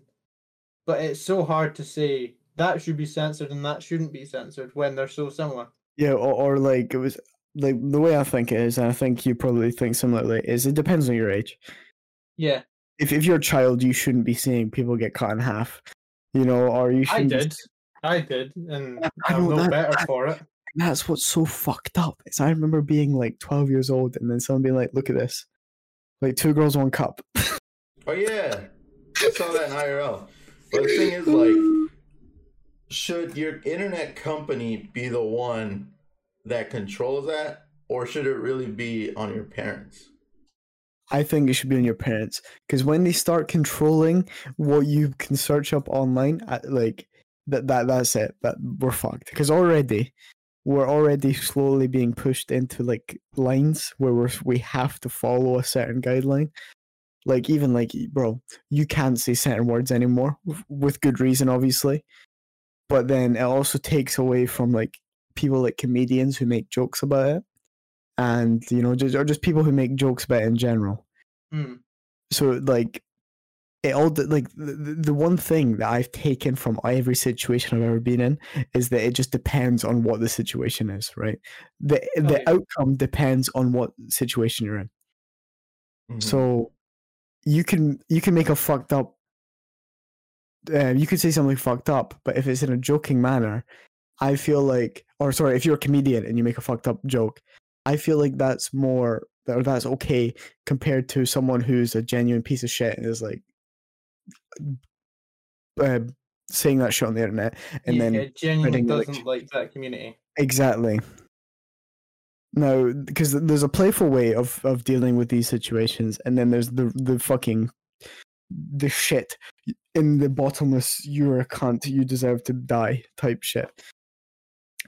but it's so hard to say that should be censored and that shouldn't be censored when they're so similar. Yeah, or, or like it was like the way I think it is, and I think you probably think similarly. Is it depends on your age. Yeah, If if you're a child, you shouldn't be seeing people get cut in half. You know, or you I shouldn't. be did. I did, and I I'm no that- better for it. That's what's so fucked up. Is I remember being like 12 years old and then someone being like, "Look at this, like two girls, one cup." Oh yeah, I saw that in IRL. But the thing is, like, should your internet company be the one that controls that, or should it really be on your parents? I think it should be on your parents because when they start controlling what you can search up online, like that, that that's it. That we're fucked. Because already, we're already slowly being pushed into like lines where we're we have to follow a certain guideline. Like even like bro, you can't say certain words anymore with good reason, obviously. But then it also takes away from like people like comedians who make jokes about it and you know just or just people who make jokes about it in general Hmm. so like it all like the, the one thing that i've taken from every situation i've ever been in is that it just depends on what the situation is right the the yeah. outcome depends on what situation you're in Mhm. so you can you can make a fucked up uh, you could say something fucked up but if it's in a joking manner i feel like or sorry if you're a comedian and you make a fucked up joke i feel like that's more or that's okay compared to someone who's a genuine piece of shit and is like uh, saying that shit on the internet and yeah, then it genuinely doesn't like that community. Exactly. No, because there's a playful way of of dealing with these situations, and then there's the the fucking the shit in the bottomless. You're a cunt. You deserve to die type shit.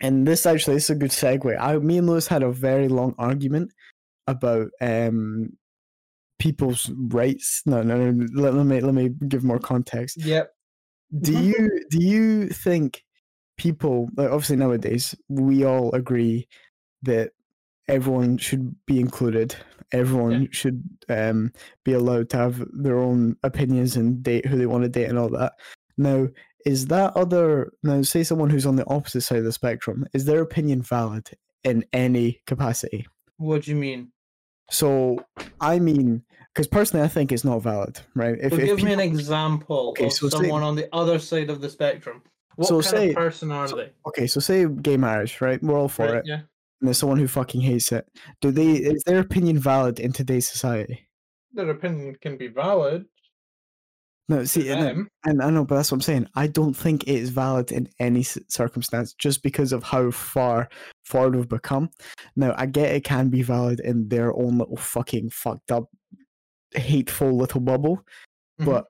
And this actually this is a good segue. I, me and Lewis had a very long argument about um people's rights. No, no, no. Let, let me let me give more context Yep. do you do you think people like obviously nowadays we all agree that everyone should be included everyone should um be allowed to have their own opinions and date who they want to date and all that now is that other now say someone who's on the opposite side of the spectrum is their opinion valid in any capacity What do you mean? so i mean because personally i think it's not valid right if, Well, if give me an example Okay, of so say- someone on the other side of the spectrum. What So kind say- of person are so- they? okay so say gay marriage right we're all for Right, it Yeah. and there's someone who fucking hates it. Do they is their opinion valid in today's society? Their opinion can be valid. No, see, and, and I know, but that's what I'm saying. I don't think it is valid in any circumstance, just because of how far forward we've become. Now, I get it can be valid in their own little fucking fucked up, hateful little bubble, Mhm. but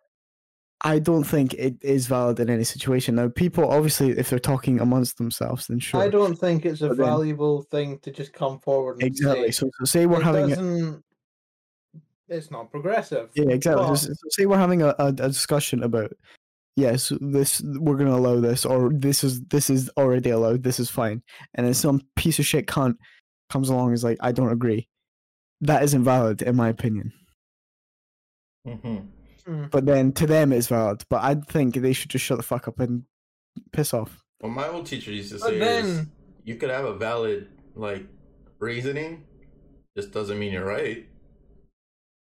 I don't think it is valid in any situation. Now, people obviously, if they're talking amongst themselves, then sure. I don't think it's a then- valuable thing to just come forward and exactly. say. So, so say we're having a. It's not progressive. Yeah, exactly. So, But- so say we're having a, a, discussion about yes, this we're gonna allow this, or this is this is already allowed. This is fine, and then some piece of shit cunt comes along and is like, I don't agree. That isn't valid in my opinion. Mhm. Mm. But then to them it's valid. But I think they should just shut the fuck up and piss off. What my old teacher used to But say is, then- you could have a valid like reasoning, just doesn't mean you're right.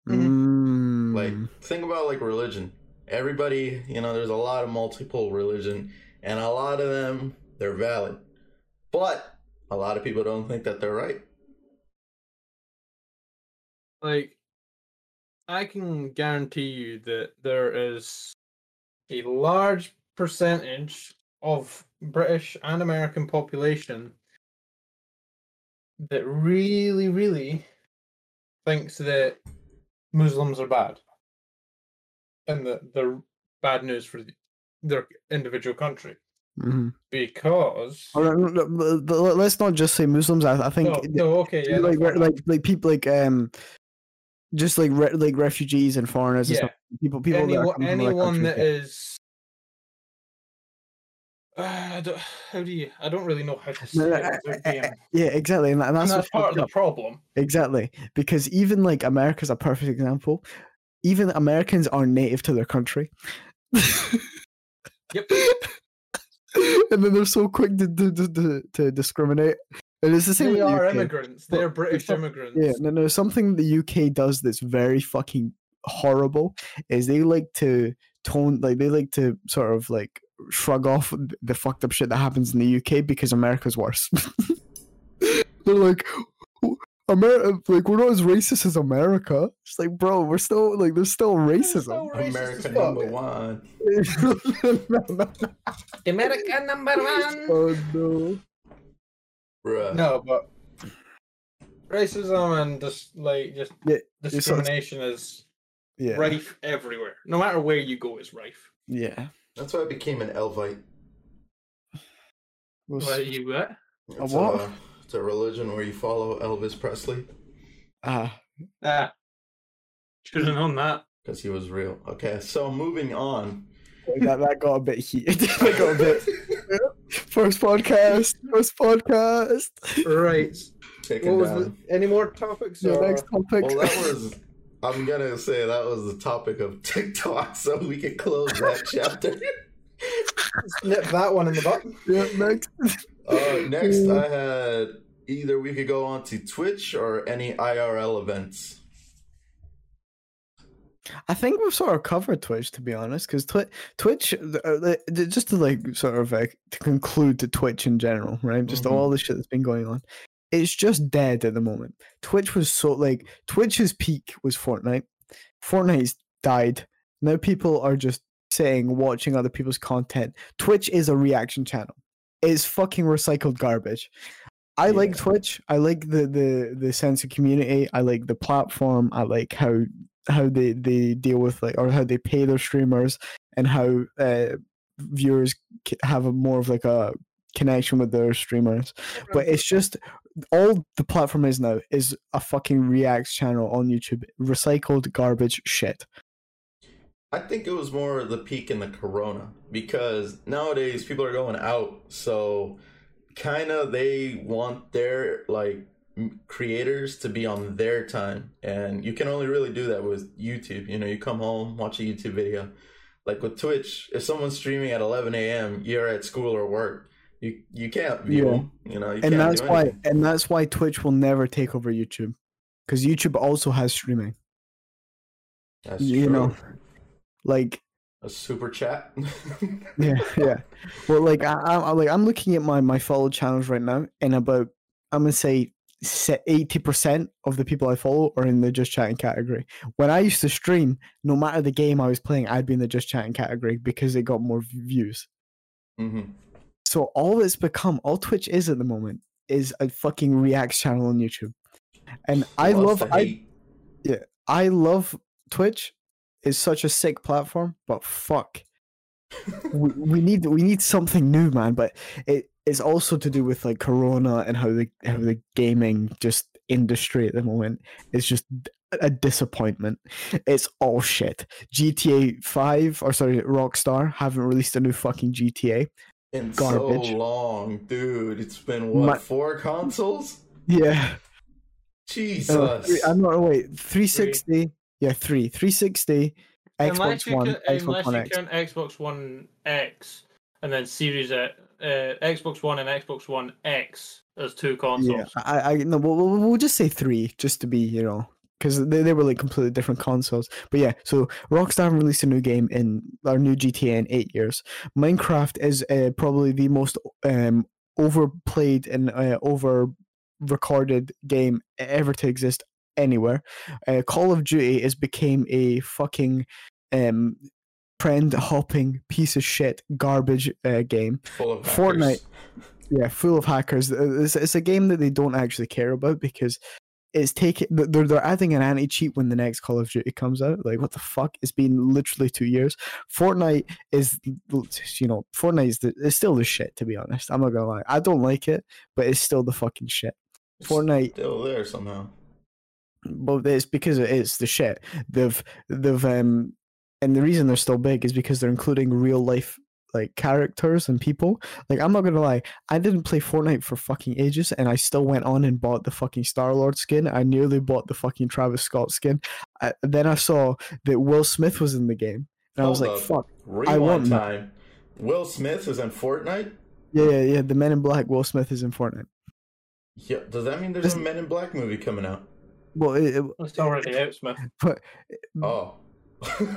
Mm-hmm. Like Mm, think about like religion. Everybody, you know, there's a lot of multiple religion, and a lot of them they're valid, but a lot of people don't think that they're right. Like, I can guarantee you that there is a large percentage of British and American population that really, really thinks that Muslims are bad, and that they're bad news for their individual country mhm. because. Or, no, no, but- but let's not just say Muslims. I, I think No, no, okay, yeah, like like like like people like um just like re- like refugees and foreigners and stuff. People people that are anyone, coming from other anyone that is. Uh, I don't, how do you? I don't really know how to say No, no, it I- yeah. yeah, exactly, and, that- and and that's, that's part of the up. problem. exactly because even like America's a perfect example. Even Americans are native to their country. Yep. and then they're so quick to, to, to, to discriminate. And it's the same. They with the are UK. immigrants. They're it's British not- immigrants. Yeah, no, no. Something the UK does that's very fucking horrible is they like to tone, like they like to sort of like shrug off the fucked up shit that happens in the UK because America's worse. They're like, America, like we're not as racist as America. It's like, bro, we're still like there's still racism. so racist as America fuck. number one. no, no. America number one. Oh no. Bruh. No, but racism and just like just Yeah, it's sort of- discrimination is Yeah. rife everywhere. No matter where you go, it's rife. Yeah. That's why I became an Elvite. Was- What you what? It's what? A, it's a religion where you follow Elvis Presley Ah, Ah, should have known that. because he was real. Okay, so moving on. that that got a bit heated. that got a bit. First podcast. First podcast. Right. Taken What was the, any more topics? The or- next topic. Well, that was. I'm gonna say that was the topic of TikTok, so we can close that chapter. Nip that one in the butt. yeah, next. Uh, next, I had either we could go on to Twitch or any IRL events. I think we've sort of covered Twitch to be honest, because Twi- Twitch, uh, uh, just to like sort of like to conclude to Twitch in general, right? Just Mhm. all the shit that's been going on, it's just dead at the moment. Twitch was so like Twitch's peak was Fortnite. Fortnite's died. Now people are just saying watching other people's content. Twitch is a reaction channel. It's fucking recycled garbage. I like Twitch. I like the the the sense of community. I like the platform. I like how how they they deal with like or how they pay their streamers and how uh, viewers have a more of like a connection with their streamers. But it's just all the platform is now is a fucking reacts channel on YouTube. Recycled garbage shit. I think it was more the peak in the corona because nowadays people are going out, so kind of they want their like m- creators to be on their time, and you can only really do that with YouTube. You know, you come home, watch a YouTube video. Like with Twitch, if someone's streaming at 11 a.m., you're at school or work. You you can't view Yeah. them. You know, you and can't that's why and that's why Twitch will never take over YouTube. Because YouTube also has streaming. That's you true. know. Like a super chat. yeah, yeah. Well, like I I- like I'm looking at my my follow channels right now, and about I'm gonna say eighty percent of the people I follow are in the just chatting category. When I used to stream, no matter the game I was playing, I'd be in the just chatting category because it got more views. hmm So all it's become, all Twitch is at the moment, is a fucking reacts channel on YouTube, and I love I hate? I love Twitch. It's such a sick platform, but fuck, we, we need we need something new, man. But it it's also to do with like Corona and how the how the gaming just industry at the moment is just a disappointment. It's all shit. GTA Five or sorry, Rockstar haven't released a new fucking GTA. in garbage. so long, dude. It's been what My- four consoles? Yeah, Jesus. uh, three, I'm not wait. Three sixty. Yeah, three. Three sixty. unless Xbox you, One. can, Xbox unless One you X. count Xbox One X and then Series uh, uh, Xbox One and Xbox One X as two consoles. Yeah, I, I no, we'll, we'll, just say three, just to be, you know, because they, they were like completely different consoles. But yeah, so Rockstar haven't released a new game in our new GTA in eight years. Minecraft is uh, probably the most um overplayed and uh, over recorded game ever to exist anywhere. Uh, Call of Duty has became a fucking um trend hopping piece of shit garbage uh, game. Full of Fortnite. Yeah, full of hackers. Uh, It's, it's a game that they don't actually care about because it's taking they're they're adding an anti cheat when the next Call of Duty comes out. Like what the fuck? It's been literally two years. Fortnite is you know Fortnite is the, it's still the shit to be honest. I'm not gonna lie. I don't like it, but it's still the fucking shit. It's Fortnite. Still there somehow. Well, it's because it's the shit. They've they've um, and the reason they're still big is because they're including real life like characters and people. Like I'm not gonna lie, I didn't play Fortnite for fucking ages, and I still went on and bought the fucking Star Lord skin. I nearly bought the fucking Travis Scott skin. I, then I saw that Will Smith was in the game, and I was Hold like, up. "Fuck, Rewind want- time. Will Smith is in Fortnite. yeah, yeah, yeah." The Men in Black Will Smith is in Fortnite. Yeah, does that mean there's This- a Men in Black movie coming out? Well, it, it, It's already out, Smith. but Oh.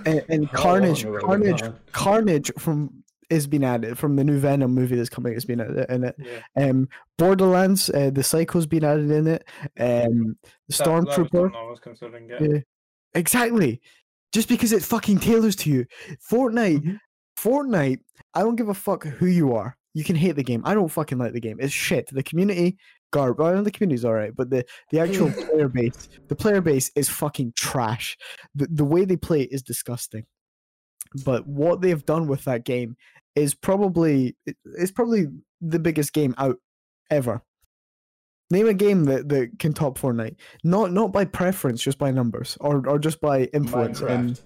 And, and Carnage, long have I been Carnage. Carnage from is being added from the new Venom movie that's coming. It's been added in it. Yeah. Um, Borderlands, uh, the Psycho's been added in it. Um, the That- Stormtrooper. I was considering getting. Yeah. Exactly. Just because it fucking tailors to you. Fortnite, Mhm. Fortnite, I don't give a fuck who you are. You can hate the game. I don't fucking like the game. It's shit. The community, garb. I know the community's alright, but the, the actual player base, the player base is fucking trash. The, the way they play is disgusting. But what they've done with that game is probably it's probably the biggest game out ever. Name a game that, that can top Fortnite. Not not by preference, just by numbers, or or just by influence. And Minecraft.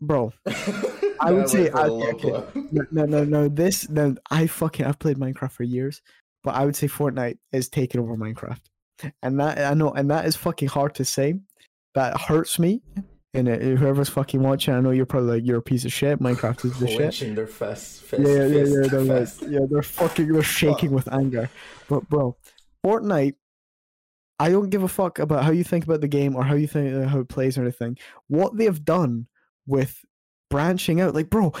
bro, I would say I- okay. no, no, no, no. This, no. I fucking I've played Minecraft for years, but I would say Fortnite is taking over Minecraft, and that I know, and that is fucking hard to say. That hurts me. And whoever's fucking watching, I know you're probably like you're a piece of shit. Minecraft is the shit. Their fist, fist, Yeah, yeah, yeah, yeah. They're like, yeah, they're fucking, they're shaking with anger. But bro, Fortnite, I don't give a fuck about how you think about the game or how you think uh, how it plays or anything. What they've done with branching out, like bro,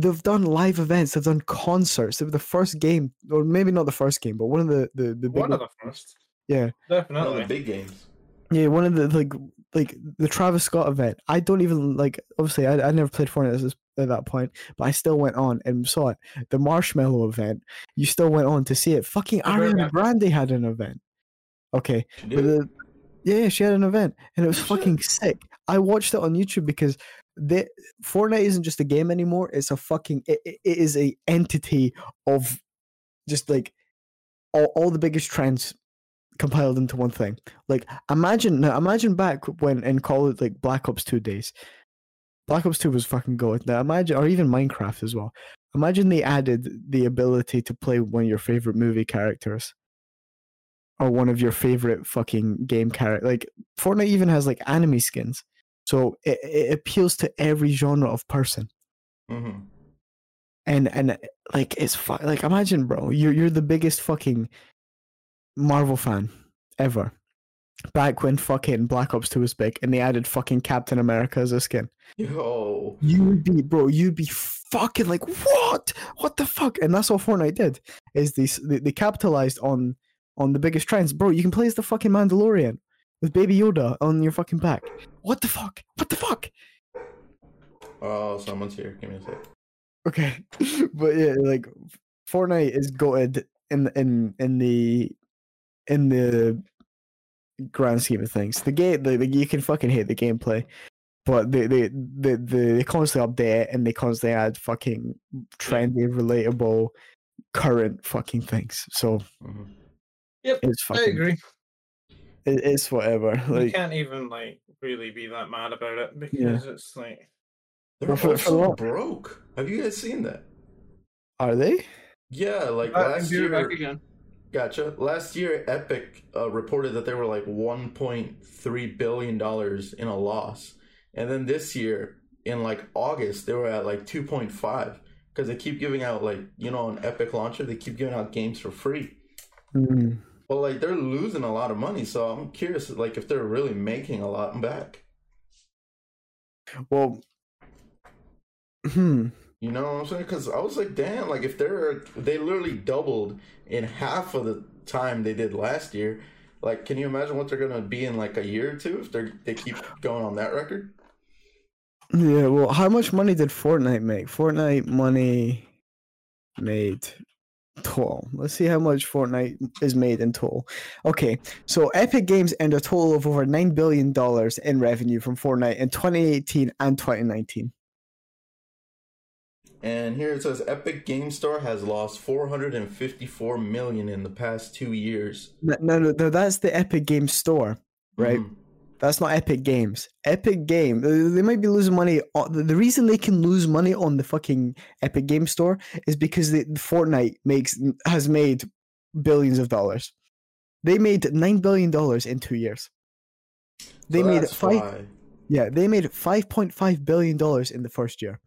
they've done live events, they've done concerts. They were the first game, or maybe not the first game, but one of the the, the big One of the first. yeah. One of Definitely. the big games. Yeah, one of the like like the Travis Scott event. I don't even like obviously I I never played Fortnite at, at that point, but I still went on and saw it. The Marshmello event, you still went on to see it. Fucking I Ariana. Grande had an event. Okay, but the, yeah, yeah, she had an event and it was shit. fucking sick. I watched it on YouTube because the Fortnite isn't just a game anymore. It's a fucking it, it it is a entity of just like all, all the biggest trends compiled into one thing. Like imagine now imagine back when in college like Black Ops 2 days. Black Ops 2 was fucking good. Now imagine or even Minecraft as well. Imagine they added the ability to play one of your favorite movie characters. Or one of your favorite fucking game character. Like Fortnite even has like anime skins. So it, it appeals to every genre of person. mhm. And and like it's like imagine bro, you're you're the biggest fucking Marvel fan ever. Back when fucking Black Ops 2 was big and they added fucking Captain America as a skin. Yo. You would be bro, you'd be fucking like what? What the fuck? And that's what Fortnite did. Is they they, they capitalized on on the biggest trends. Bro, you can play as the fucking Mandalorian with Baby Yoda on your fucking back. What the fuck? What the fuck? Oh, someone's here. Give me a sec. Okay, but yeah, like Fortnite is goated in in in the in the grand scheme of things. The game, the, the you can fucking hate the gameplay, but they they they, they, they constantly update it and they constantly add fucking trendy, relatable, current fucking things. So Mhm. it's I fucking agree. It, it's whatever. you can't even like really be that mad about it because it's like They're Well, for- for also broke. Have you guys seen that? are they? Yeah, like Uh, last do it back year. again. Gotcha. Last year, Epic uh, reported that they were like 1.3 billion dollars in a loss, and then this year, in like August, they were at like 2.5 because they keep giving out like you know on Epic launcher, they keep giving out games for free. Mm. Well, like they're losing a lot of money, so I'm curious, like if they're really making a lot back. Well, hmm. You know what I'm saying? Because I was like, damn, like if they're they literally doubled in half of the time they did last year. Like, can you imagine what they're gonna be in like a year or two if they they keep going on that record? Yeah, well, how much money did Fortnite make? Fortnite money made total. Let's see how much Fortnite is made in total. Okay, so Epic Games earned a total of over nine billion dollars in revenue from Fortnite in 2018 and 2019. And here it says Epic Game Store has lost 454 million in the past two years. No, no, no, that's the Epic Game Store. right? Mhm. That's not Epic Games. Epic Game, they might be losing money. On, the- reason they can lose money on the fucking Epic Game Store is because the, Fortnite makes has made billions of dollars. They made nine billion dollars in two years. They So made five. why. Yeah, they made five point five billion dollars in the first year.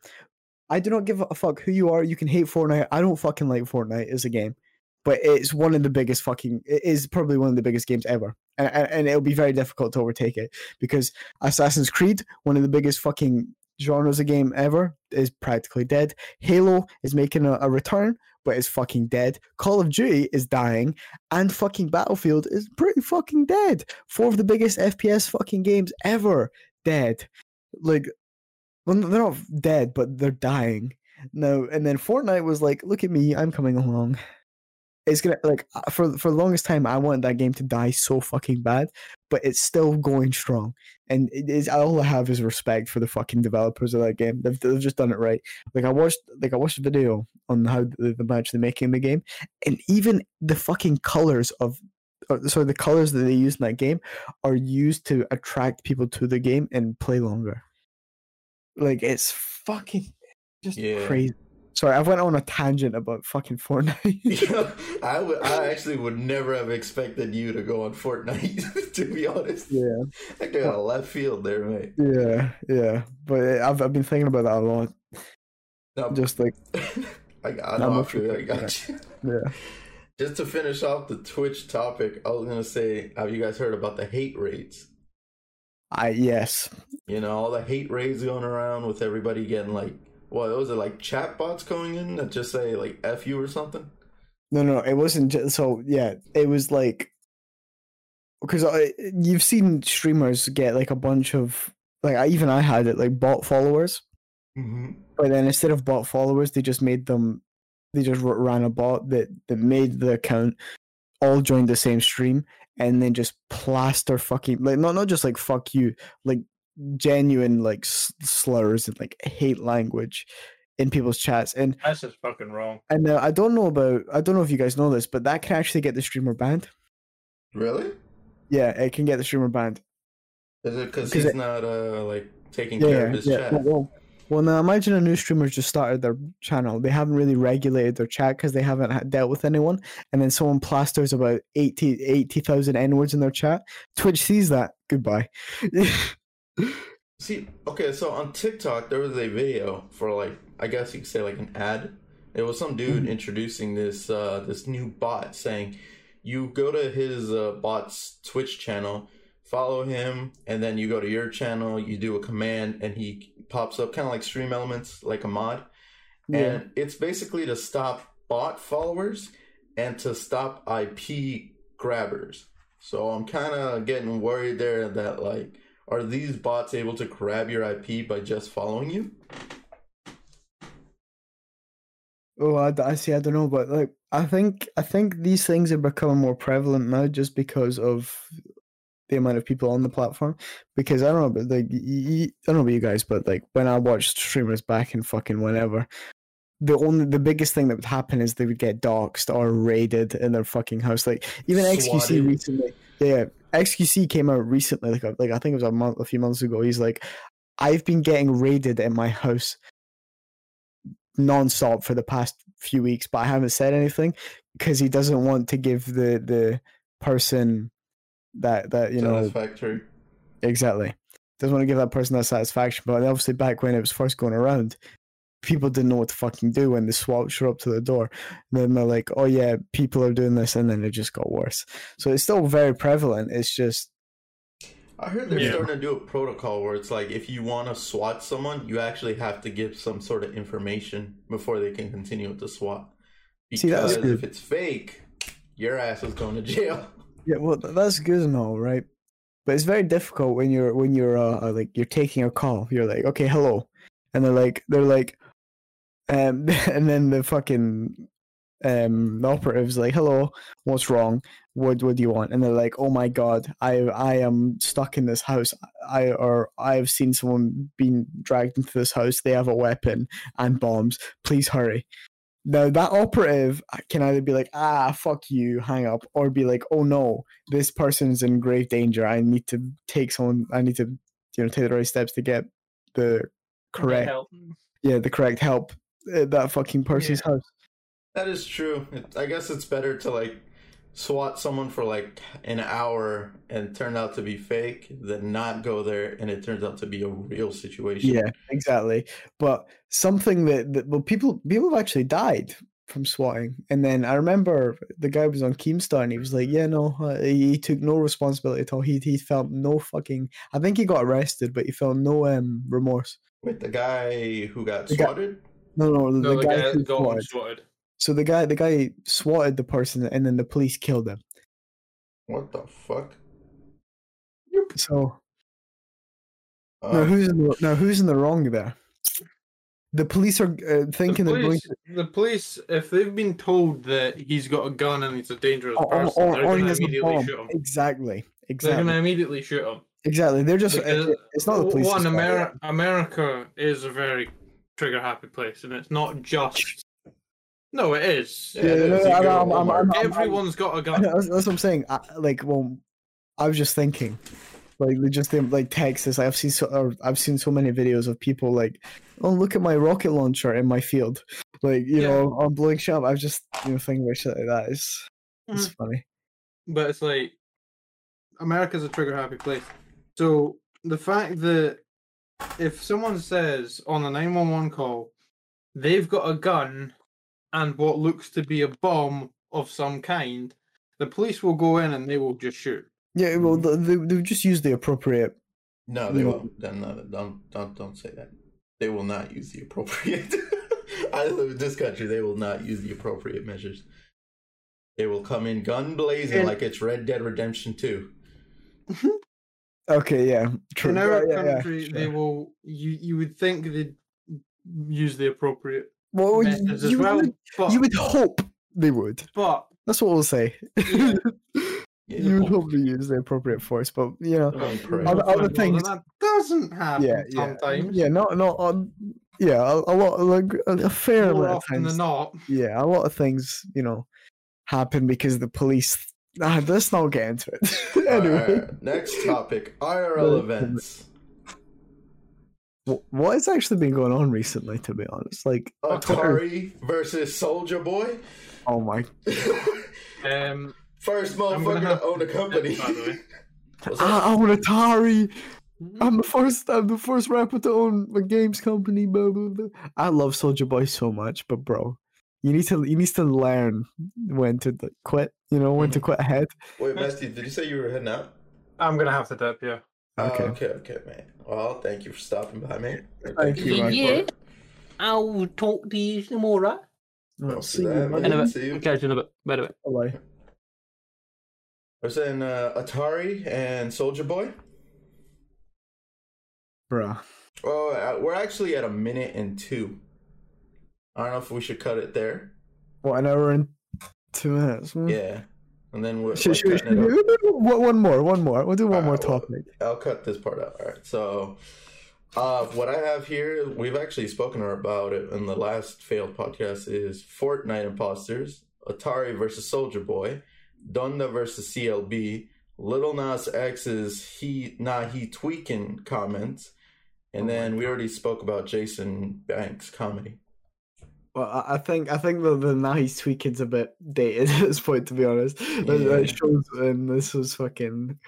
I do not give a fuck who you are. You can hate Fortnite. I don't fucking like Fortnite as a game, but it's one of the biggest fucking. It is probably one of the biggest games ever, and and, it'll be very difficult to overtake it because Assassin's Creed, one of the biggest fucking genres of game ever, is practically dead. Halo is making a, a return, but is fucking dead. Call of Duty is dying, and fucking Battlefield is pretty fucking dead. Four of the biggest FPS fucking games ever dead. Like, well, they're not dead, but they're dying. No, and then Fortnite was like, "Look at me, I'm coming along." It's gonna like uh, for for the longest time, I wanted that game to die so fucking bad, but it's still going strong. And it is all I have is respect for the fucking developers of that game. They've, they've just done it right. Like I watched, like I watched a video on how the, the match they're making the game, and even the fucking colors of or, sorry, the colors that they use in that game are used to attract people to the game and play longer. Like it's fucking just Yeah. crazy. Sorry, I went on a tangent about fucking Fortnite. Yeah, I actually would never have expected you to go on Fortnite. to be honest, yeah, I got a left field there, mate. yeah, yeah. But I've I've been thinking about that a lot. No, Just like I, got- I know. I feel I got you. yeah, Just to finish off the Twitch topic, I was gonna say, have you guys heard about the hate raids? I yes, You know, all the hate raids going around with everybody getting like, what was it like chat bots going in that just say like "f you" or something? no, no, it wasn't. Just, so yeah, it was like because you've seen streamers get like a bunch of like I, even I had it like bot followers. Mm-hmm. but then instead of bot followers, they just made them. They just ran a bot that that made the account all join the same stream, and then just plaster fucking like not not just like fuck you, like genuine like slurs and like hate language in people's chats. And That's just fucking wrong. and uh, I don't know about I don't know if you guys know this, but that can actually get the streamer banned. Really? Yeah, it can get the streamer banned. Is it because 'Cause he's it- not uh like taking Yeah, care of his yeah. chat? Well, well, well, now imagine a new streamer just started their channel. They haven't really regulated their chat because they haven't dealt with anyone. And then someone plasters about 80 80,000 N words in their chat. Twitch sees that. Goodbye. See, okay, so on TikTok there was a video for like I guess you could say like an ad. It was some dude Mhm. introducing this uh this new bot saying you go to his uh, bot's Twitch channel, follow him, and then you go to your channel, you do a command, and he pops up kind of like StreamElements, like a mod. yeah. And it's basically to stop bot followers and to stop IP grabbers. So I'm kind of getting worried there that like, are these bots able to grab your IP by just following you? Oh, I, I see. I don't know, but like, I think I think these things are becoming more prevalent now, just because of the amount of people on the platform. Because I don't know, but like, I don't know about you guys, but like when I watched streamers back in fucking whenever, the only the biggest thing that would happen is they would get doxxed or raided in their fucking house. Like even XQC recently, yeah, XQC came out recently, like uh, like I think it was a month, a few months ago. He's like, I've been getting raided in my house non-stop for the past few weeks, but I haven't said anything because he doesn't want to give the the person that that you know Satisfactory. exactly doesn't want to give that person that satisfaction. But obviously, back when it was first going around, people didn't know what to fucking do when the SWAT showed up to the door. And then they're like, "Oh yeah, people are doing this," and then it just got worse. So it's still very prevalent. It's just I heard they're Yeah. starting to do a protocol where it's like if you want to SWAT someone, you actually have to give some sort of information before they can continue with the SWAT. Because See, that's good. if it's fake, your ass is going to jail. Yeah, well, that's good and all, right? But it's very difficult when you're when you're uh, uh, like you're taking a call. You're like, okay, hello, and they're like, they're like, um, and then the fucking um the operative's like, hello, what's wrong? What what do you want? And they're like, oh my god, I I am stuck in this house. I or I've seen someone being dragged into this house. They have a weapon and bombs. Please hurry. Now that operative can either be like, ah, fuck you, hang up, or be like, oh no, this person's in grave danger. I need to take someone. I need to, you know, take the right steps to get the correct, Help. yeah, the correct help at that fucking person's house. That is true. It, I guess it's better to like swat someone for like an hour and turn out to be fake than not go there and it turns out to be a real situation. Yeah, exactly. But something that, that well, people people have actually died from swatting. And then I remember the guy was on Keemstar and he was like, "Yeah, no, uh, he, he took no responsibility at all. He he felt no fucking. I think he got arrested, but he felt no um remorse. With the guy who got The guy- swatted? No, no, the, No, the the guy guy who got swatted. swatted. So the guy the guy swatted the person and then the police killed him. What the fuck? So Uh, now who's in the, now who's in the wrong there? The police are uh, thinking the they're going police, to. the police, if they've been told that he's got a gun and he's a dangerous Or, or, person, or, they're going to immediately shoot him. Exactly. Exactly. They're Exactly. going to immediately shoot him. Exactly. They're just. Because it- it's not the police. One, fault. Ameri- America is a very trigger happy place, and it's not just. No, it is. Yeah, it Yeah, is. no, You no, go I'm- to I'm- I'm- Walmart. I'm- I'm- Everyone's got a I gun. That's, that's what I'm saying. I, like, well, I was just thinking, like, just them like Texas. I've seen so, or I've seen so many videos of people like, oh, look at my rocket launcher in my field. Like, you Yeah. know, I'm blowing shit up. I was just, you know, thinking about shit like that. It's, it's Mm. funny. but it's like America's a trigger happy place. So the fact that if someone says on a 911 call they've got a gun and what looks to be a bomb of some kind, the police will go in and they will just shoot. Yeah, well, hmm. they, they, they've just use the appropriate. No, they No. won't. No, no, don't, don't, don't say that. They will not use the appropriate. I live in this country. They will not use the appropriate measures. They will come in gun blazing And- like it's Red Dead Redemption 2. Okay, yeah, true. In Yeah, our yeah, yeah, country, they will. You you would think they'd use the appropriate Well, you, methods as you well, would, but you would hope they would. but That's what we'll say. Yeah. Yeah, you would hope they use the appropriate force, but you know, Don't. Other- other things- that doesn't happen yeah, yeah, sometimes. yeah, not not on, yeah, a, a lot, like a, a fair More amount of often times. than not. Yeah, a lot of things, you know, happen because the police. Ah, let's not get into it. anyway, Alright, next topic IRL events. what has actually been going on recently? To be honest, like, Atari versus Soulja Boy. oh my, Um, First motherfucker to own a company. by the way. What's that? I own Atari. Mm-hmm. I'm the first. I'm the first rapper to own a games company. Blah, blah, blah. I love Soulja Boy so much, but bro, you need to you need to learn when to quit. You know when to Mhm. quit ahead. Wait, Mesty, did you say you were heading out? I'm gonna have to dip, yeah. Okay. Oh, okay, okay, man. Well, thank you for stopping by, man. And Thank you, for man. Yeah. I'll talk to you some more, right? Right, Don't see you, that, man. man. In a See you. bit. Catch you in a bit. By the way. Bye. I was saying uh, Atari and Soulja Boy. Bruh. Oh, uh, we're actually at a minute and two. I don't know if we should cut it there. What an hour and two minutes. hmm. Yeah, and then we're Should, like, should, should, one one more, one more. We'll do one more Alright, well, topic. I'll cut this part out. All right. So, uh, what I have here, we've actually spoken about it in the last failed podcast, is Fortnite imposters, Atari versus Soulja Boy, Donda versus CLB, Lil Nas X's he nah he tweaking comments, and Oh then we already spoke about Jason Banks comedy. Well, I I think I think the, the now he's tweaking's a bit dated at this point, to be honest. That, Yeah. that shows when this was fucking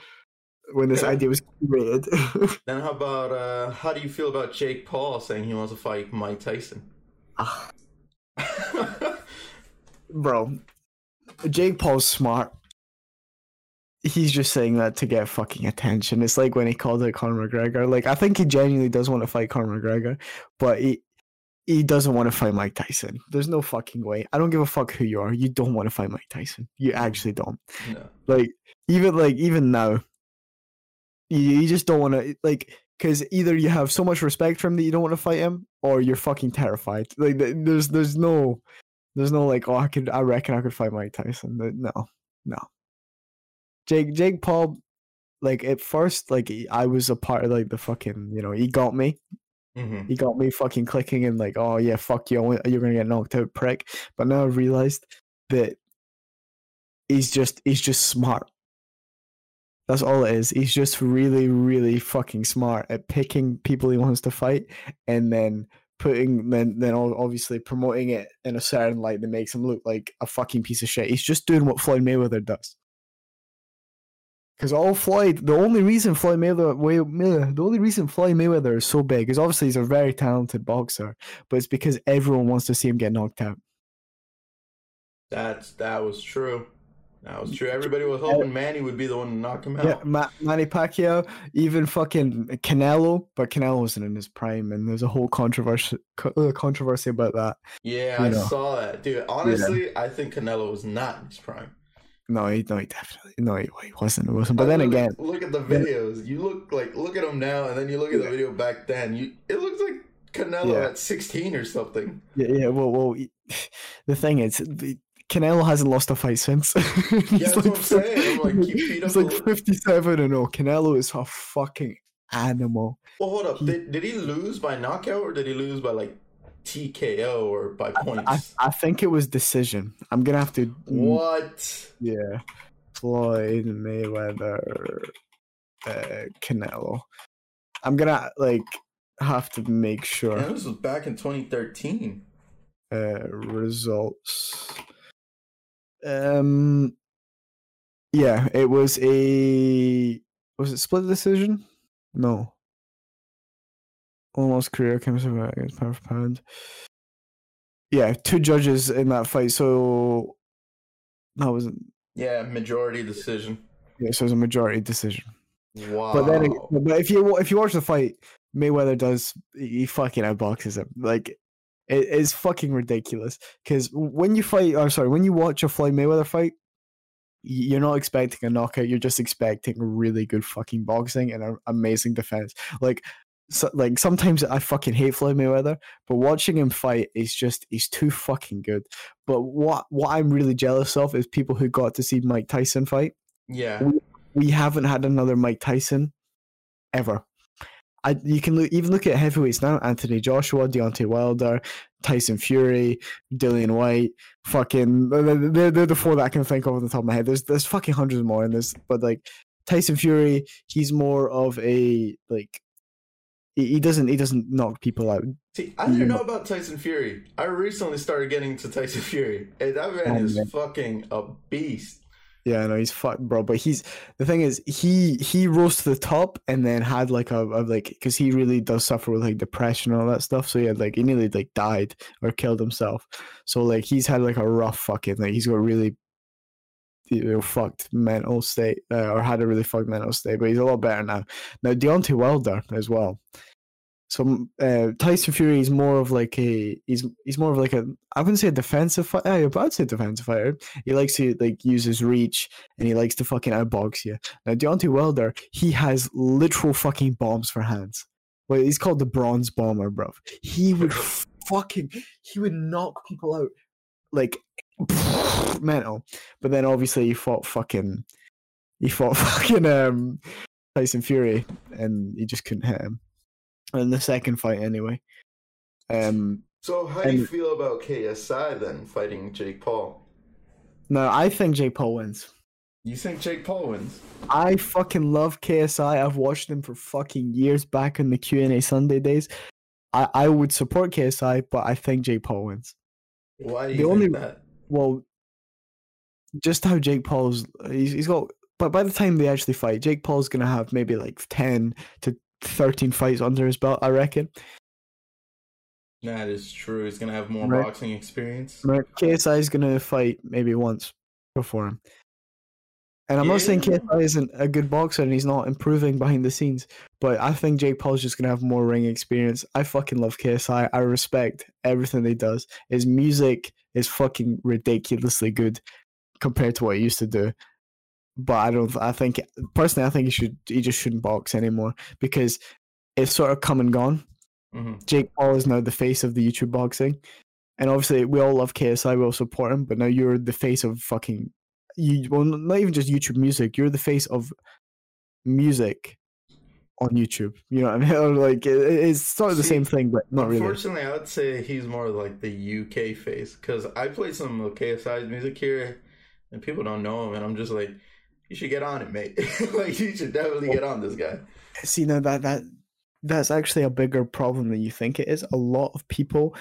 when this Yeah. idea was created. Then how about uh, how do you feel about Jake Paul saying he wants to fight Mike Tyson? Ah, Bro, Jake Paul's smart. He's just saying that to get fucking attention. It's like when he called it Conor McGregor. Like I think he genuinely does want to fight Conor McGregor, but he he doesn't want to fight Mike Tyson. There's no fucking way. I don't give a fuck who you are. You don't want to fight Mike Tyson. You actually don't. no. Like even like even now, you, you just don't want to like because either you have so much respect for him that you don't want to fight him, or you're fucking terrified. Like there's there's no there's no like oh I could I reckon I could fight Mike Tyson. No, no. Jake Jake Paul, like at first like I was a part of like the fucking you know he got me hmm He got me fucking clicking and like, oh yeah, fuck you, you're gonna get knocked out, prick. But now I've realized that he's just he's just smart. That's all it is. He's just really, really fucking smart at picking people he wants to fight and then putting then then obviously promoting it in a certain light that makes him look like a fucking piece of shit. He's just doing what Floyd Mayweather does. Because all Floyd, the only reason Floyd Mayweather, Way- the only reason Floyd Mayweather is so big is obviously he's a very talented boxer, but it's because everyone wants to see him get knocked out. That's that was true. That was true. Everybody was hoping Manny would be the one to knock him out. Yeah, Ma- Manny Pacquiao, even fucking Canelo, but Canelo wasn't in his prime, and there's a whole controversy uh, controversy about that. Yeah, You I know. saw that, dude. Honestly, I think Canelo was not in his prime. No, he, no, he definitely, no, he, he wasn't. It wasn't. But then look, again, look at the videos. You look like look at him now, and then you look at the video back then. You it looks like Canelo Yeah. at sixteen or something. yeah, yeah. Well, well, the thing is, the, Canelo hasn't lost a fight since. Yeah, he's that's what I'm saying. I'm like, he's like 57 and all. Canelo is a fucking animal. Well, hold up. He- Did, did he lose by knockout or did he lose by like TKO or by points? I, I think it was decision. I'm gonna have to. what? Yeah, Floyd Mayweather, uh, Canelo. I'm gonna like have to make sure Man, this was back in 2013. uh, results. Um, yeah, it was a was it split decision? No. Almost career comes against pound for pound. Yeah, two judges in that fight. So that was Yeah, majority decision. yeah, so it was a majority decision. Wow. But then, but if you if you watch the fight, Mayweather does he fucking outboxes him. Like it is fucking ridiculous. Because when you fight, or sorry, when you watch a Floyd Mayweather fight, you're not expecting a knockout. You're just expecting really good fucking boxing and an amazing defense. Like. So, like sometimes I fucking hate Floyd Mayweather, but watching him fight is just he's too fucking good. But what what I'm really jealous of is people who got to see Mike Tyson fight yeah. we haven't had another Mike Tyson ever. I you can look, even look at heavyweights now: Anthony Joshua, Deontay Wilder, Tyson Fury, Dillian Whyte. Fucking, they're, they're, they're the four that I can think of on the top of my head. There's there's fucking hundreds more in this, but like Tyson Fury, he's more of a like he, doesn't he doesn't knock people out. See, I didn't know know- about Tyson Fury. I recently started getting into Tyson Fury. Hey, that man Oh, is man. fucking a beast. Yeah, no, he's fucked, bro. But he's the thing is, he he rose to the top and then had like a, a like because he really does suffer with like depression and all that stuff. So he had like he nearly like died or killed himself. So like he's had like a rough fucking like he's got really you know, fucked mental state uh, or had a really fucked mental state. But he's a lot better now. Now Deontay Wilder as well. So uh, Tyson Fury is more of like a he's he's more of like a I wouldn't say a defensive fighter, but I'd say defensive fighter. He likes to like use his reach and he likes to fucking outbox you. Now Deontay Wilder, he has literal fucking bombs for hands. Well, he's called the bronze bomber, bro. He would fucking he would knock people out like mental. But then obviously he fought fucking he fought fucking um Tyson Fury and he just couldn't hit him. In the second fight anyway. Um So how do you feel about KSI then fighting Jake Paul? no, I think Jake Paul wins. You think Jake Paul wins? I fucking love KSI. I've watched him for fucking years back in the Q and A Sunday days. I, I would support KSI, but I think Jake Paul wins. Why do The you only- think that? Well, just how Jake Paul's he's, he's got, but by the time they actually fight, Jake Paul's gonna have maybe like ten to thirteen fights under his belt. I reckon. That is true. He's gonna have more Right. boxing experience. Right, KSI is gonna fight maybe once before him. And I'm not saying KSI isn't a good boxer and he's not improving behind the scenes, but I think Jake Paul's just gonna have more ring experience. I fucking love KSI. I respect everything he does. His music is fucking ridiculously good compared to what he used to do. But I don't. I think personally, I think he should. He just shouldn't box anymore because it's sort of come and gone. hmm Jake Paul is now the face of the YouTube boxing. And obviously, we all love KSI, we all support him, but now you're the face of fucking. You, well, not even just YouTube music, you're the face of music on YouTube. You know what I mean? Like it, it's sort of the same thing, but not really. Unfortunately, I would say he's more like the UK face because I play some KSI's music here, and people don't know him, and I'm just like, you should get on it, mate. like you should definitely get on this guy. See, now that that that's actually a bigger problem than you think it is. A lot of people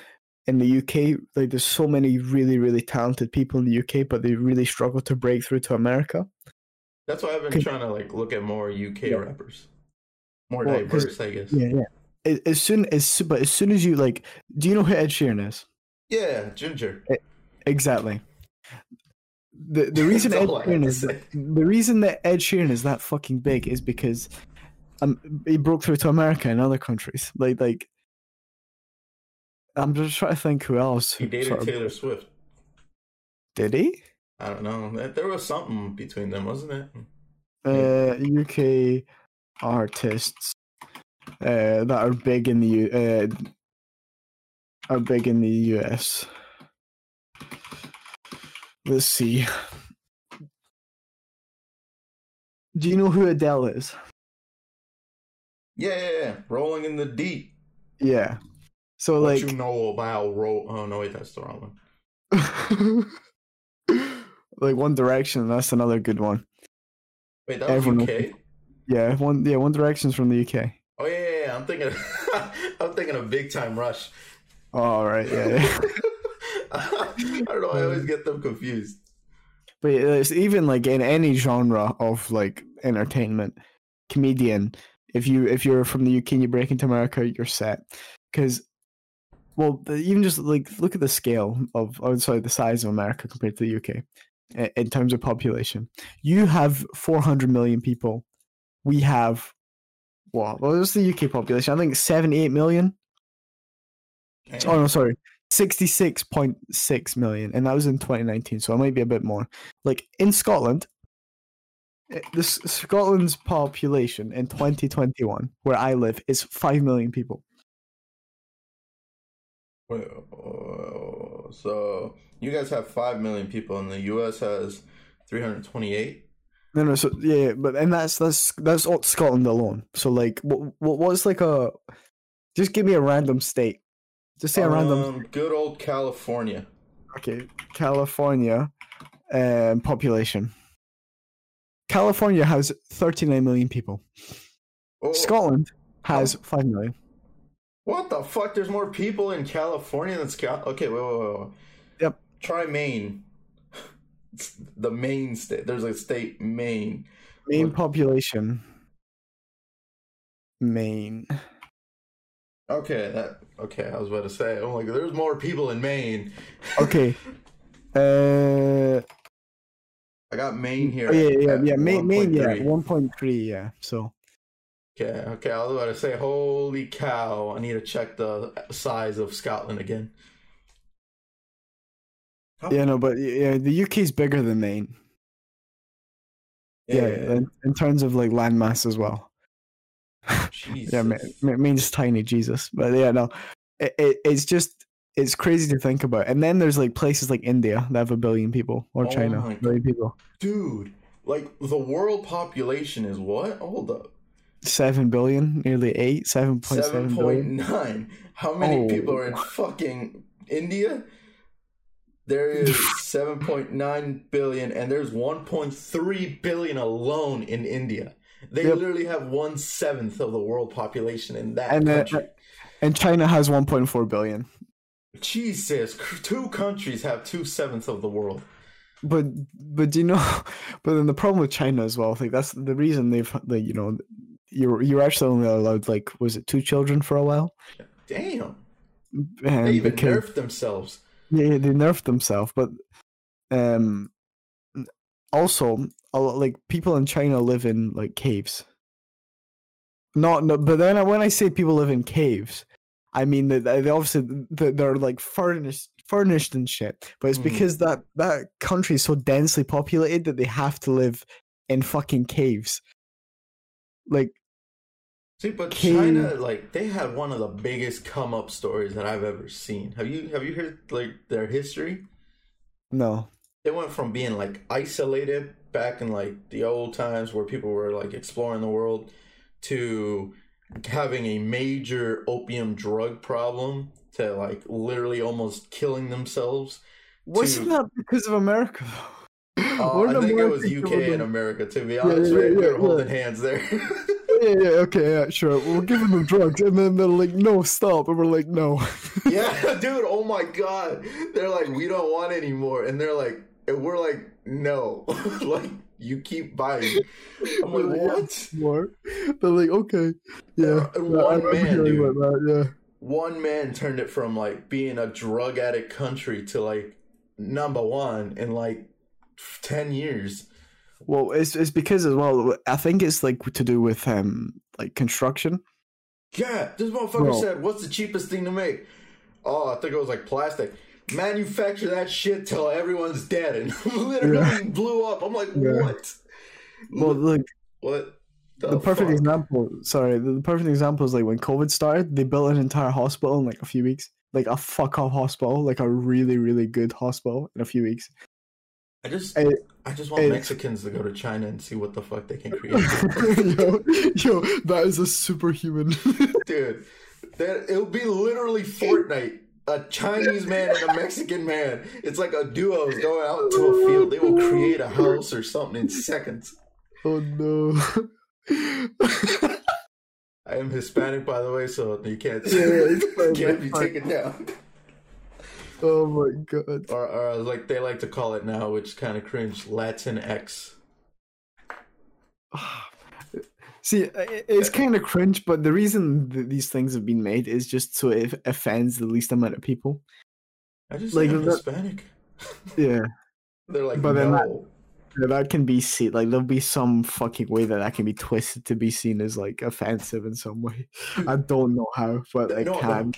in the UK, like there's so many really really talented people in the UK, but they really struggle to break through to America. That's why I've been trying to like look at more UK Yeah. rappers, more Well, diverse, I guess. Yeah, yeah. As- soon as but as soon as you like, do you know who Ed Sheeran is? Yeah, Ginger. Exactly. The the reason Ed That's all I have Sheeran is say. the reason that Ed Sheeran is that fucking big is because um he broke through to America and other countries. Like like I'm just trying to think who else. He dated sort of- Taylor Swift. Did he? I don't know. There- was something between them, wasn't it? Uh, UK artists uh, that are big in the U- uh, are big in the US. Let's see. Do you know who Adele is? Yeah, yeah, yeah. Rolling in the deep. Yeah. So What like you know about roll? Oh no, wait, that's the wrong one. like One Direction, that's another good one. Wait, that was Everyone- UK. Yeah, one yeah, One Direction's from the UK. Oh yeah, yeah, yeah. I'm thinking. I'm thinking of Big Time Rush. All right, yeah. yeah. I don't know. I always get them confused. But it's even like in any genre of like entertainment, comedian. If you if you're from the UK and you break into America, you're set. Because, well, the- even just like look at the scale of, oh, sorry, the size of America compared to the UK, i- in terms of population. You have 400 million people. We have what? What was the UK population? I think 78 million. Oh no, sorry. 66.6 million and that was in 2019 so it might be a bit more like in scotland eh, this scotland's population in 2021 where i live is 5 million people so you guys have five million people, and the U.S. has three hundred twenty-eight. no no so yeah, yeah but and that's that's that's all scotland alone so like what what what's like a just give me a random state just say a random Um, good old California. okay california um population california has 39 million people Oh, scotland has 5 million What the fuck? There's more people in California than Scal. Okay, wait, wait, wait, wait. Yep. Try Maine. It's the Maine state. There's a state, Maine. Main What- population. Maine. Okay, that. Okay, I was about to say. I'm like, there's more people in Maine. Okay. Uh, I got Maine here. oh, yeah, yeah, yeah. Maine, Maine, yeah, one point three, yeah. So Okay, okay. I was about to say, holy cow! I need to check the size of Scotland again. How- yeah, no, but yeah, the UK is bigger than Maine. Yeah, In, in terms of like landmass as well. Jesus. Yeah, Ma- Ma- Maine's tiny, Jesus. But yeah, no, it, it it's just it's crazy to think about. And then there's like places like India that have a billion people, or Oh China, billion people, dude. Like the world population is what? Hold up, seven billion, nearly eight, seven point seven seven point billion. nine. How many Oh. people are in fucking India? There is seven point nine billion, and there's one point three billion alone in India. They Yep. literally have one seventh of the world population in that And, uh, country. And China has one point four billion. Jesus, two countries have two sevenths of the world. But but do you know? But then the problem with China as well. Like that's the reason they've like you know you're you're actually only allowed like was it two children for a while? Damn, And they even because- nerfed themselves. Yeah, they nerfed themselves, but um, also a lot, like people in China live in like caves. Not, no, but then when I say people live in caves, I mean that they obviously they're like furnished, furnished and shit. But it's Mhm. because that that country is so densely populated that they have to live in fucking caves. Like, See, but Cave- China, like, they had one of the biggest come up stories that I've ever seen. Have you have you heard like their history? no, They went from being like isolated back in like the old times where people were like exploring the world to having a major opium drug problem to like literally almost killing themselves. Wasn't to- that because of America? though? Uh, I think it was UK and America, to be Yeah, honest. yeah, right? yeah, They're yeah. holding hands there. yeah, yeah, okay, yeah, sure. We're giving them the drugs, and then they're like, "No, stop," and we're like, "No." yeah, dude. Oh my god. They're like, we don't want any more, and they're like, and we're like, no. like you keep buying. I'm like, what? More. They're like, "Okay, yeah." Uh, and one man, dude. that, yeah. One man turned it from like being a drug addict country to like number one in like ten years. Well, it's it's because as well. I think it's like to do with um like construction. Yeah, this motherfucker Bro. said, "What's the cheapest thing to make?" Oh, I think it was like plastic. Manufacture that shit till everyone's dead, and literally Yeah. blew up. I'm like, Yeah. what? Well, like what? the perfect fuck? example. Sorry, the, the perfect example is like when COVID started. They built an entire hospital in like a few weeks. Like a fuck off hospital, like a really really good hospital in a few weeks. I just, I just want eh. Mexicans to go to China and see what the fuck they can create, yo, yo, that is a superhuman. dude. That it'll be literally Fortnite. A Chinese man and a Mexican man. It's like a duo is going out to a field. They will create a house or something in seconds. oh no. I am Hispanic, by the way, so you can't Yeah, it's fine, can't be taken down. Oh my god. Or, or like they like to call it now, which kind of cringe, Latin X. See, it's kind of cringe, but the reason that these things have been made is just so it offends the least amount of people. I just Like, like I'm that- Hispanic. Yeah, They're like, But then that- that can be seen. Like there'll be some fucking way that that can be twisted to be seen as like offensive in some way. I don't know how, but I No, no. can.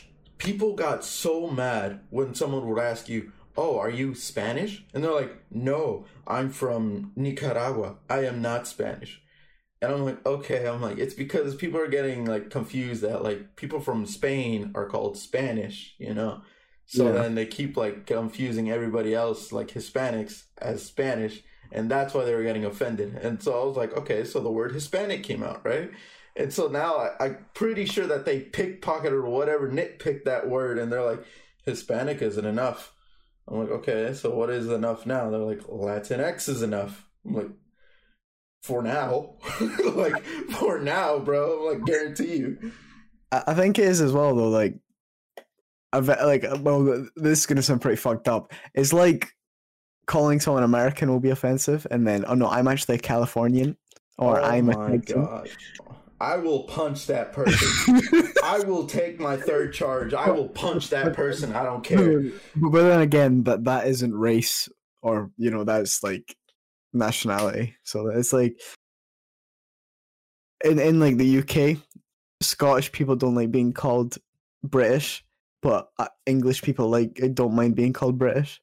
People got so mad when someone would ask you, "Oh, are you Spanish?" And they're like, "No, I'm from Nicaragua. I am not Spanish." And I'm like, "Okay." I'm like, "It's because people are getting like confused that like people from Spain are called Spanish, you know." So Yeah. then they keep like confusing everybody else like Hispanics as Spanish, and that's why they were getting offended. And so I was like, "Okay, so the word Hispanic came out, right?" And so now I, I'm pretty sure that they pickpocketed or whatever, nitpicked that word, and they're like, Hispanic isn't enough. I'm like, okay, so what is enough now? They're like, Latinx is enough. I'm like, for now, like for now, bro. I'm like, guarantee you. I think it is as well though. Like, I've like well, this is gonna sound pretty fucked up. It's like calling someone American will be offensive, and then oh no, I'm actually a Californian, or oh I'm a Texan. god, I will punch that person. I will take my third charge. I will punch that person. I don't care. but, but then again, that that isn't race, or you know, that's like nationality. So it's like in in like the UK, Scottish people don't like being called British, but uh, English people like don't mind being called British.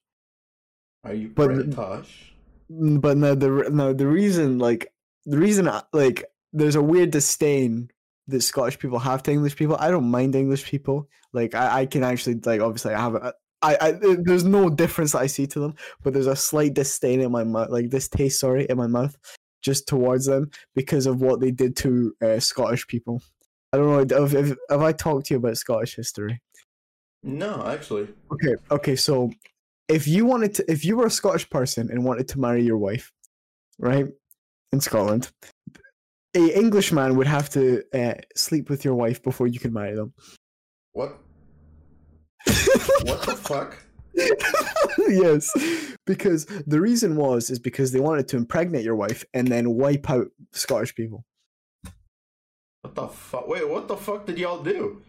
Are you But- British? But no, the no the reason like the reason like there's a weird disdain that Scottish people have to English people. I don't mind English people. Like I, I can actually like obviously I have a I, I there's no difference that I see to them, but there's a slight disdain in my mouth, like distaste, sorry, in my mouth, just towards them because of what they did to uh, Scottish people. I don't know if, if have I talked to you about Scottish history. No, actually. Okay, okay, so if you wanted to, if you were a Scottish person and wanted to marry your wife, right, in Scotland, a Englishman would have to uh, sleep with your wife before you could marry them. What? What the fuck? yes, because the reason was is because they wanted to impregnate your wife and then wipe out Scottish people. What the fuck? Wait, what the fuck did y'all do?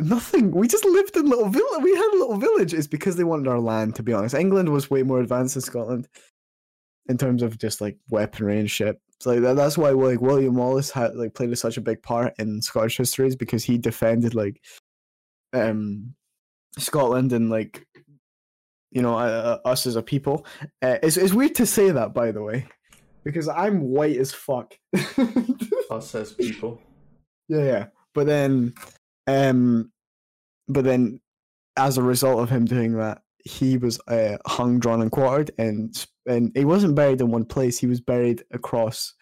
Nothing. We just lived in little village. We had a little village. It's because they wanted our land. To be honest, England was way more advanced than Scotland in terms of just like weaponry and shit. So like that, that's why like William Wallace had like played such a big part in Scottish history is because he defended like um Scotland and like you know uh, uh, us as a people. Uh, it's it's weird to say that by the way because I'm white as fuck. Us as people. Yeah, yeah. But then, um, but then, as a result of him doing that, he was uh, hung, drawn, and quartered, and and he wasn't buried in one place. He was buried across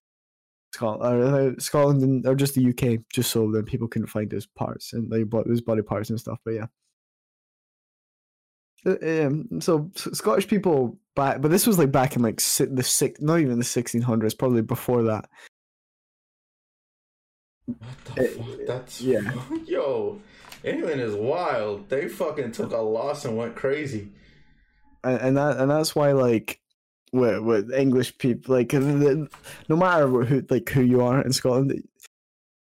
Scotland, or, uh, Scotland and, or just the UK, just so that people couldn't find his parts and like his body parts and stuff. But yeah. Uh, Um, so Scottish people back, but this was like back in like si- the six, not even the 1600s, probably before that. What the Uh, fuck? That's yeah. Yo, England is wild. They fucking took a loss and went crazy. and, and that and that's why like with, with English people like the- no matter who like who you are in Scotland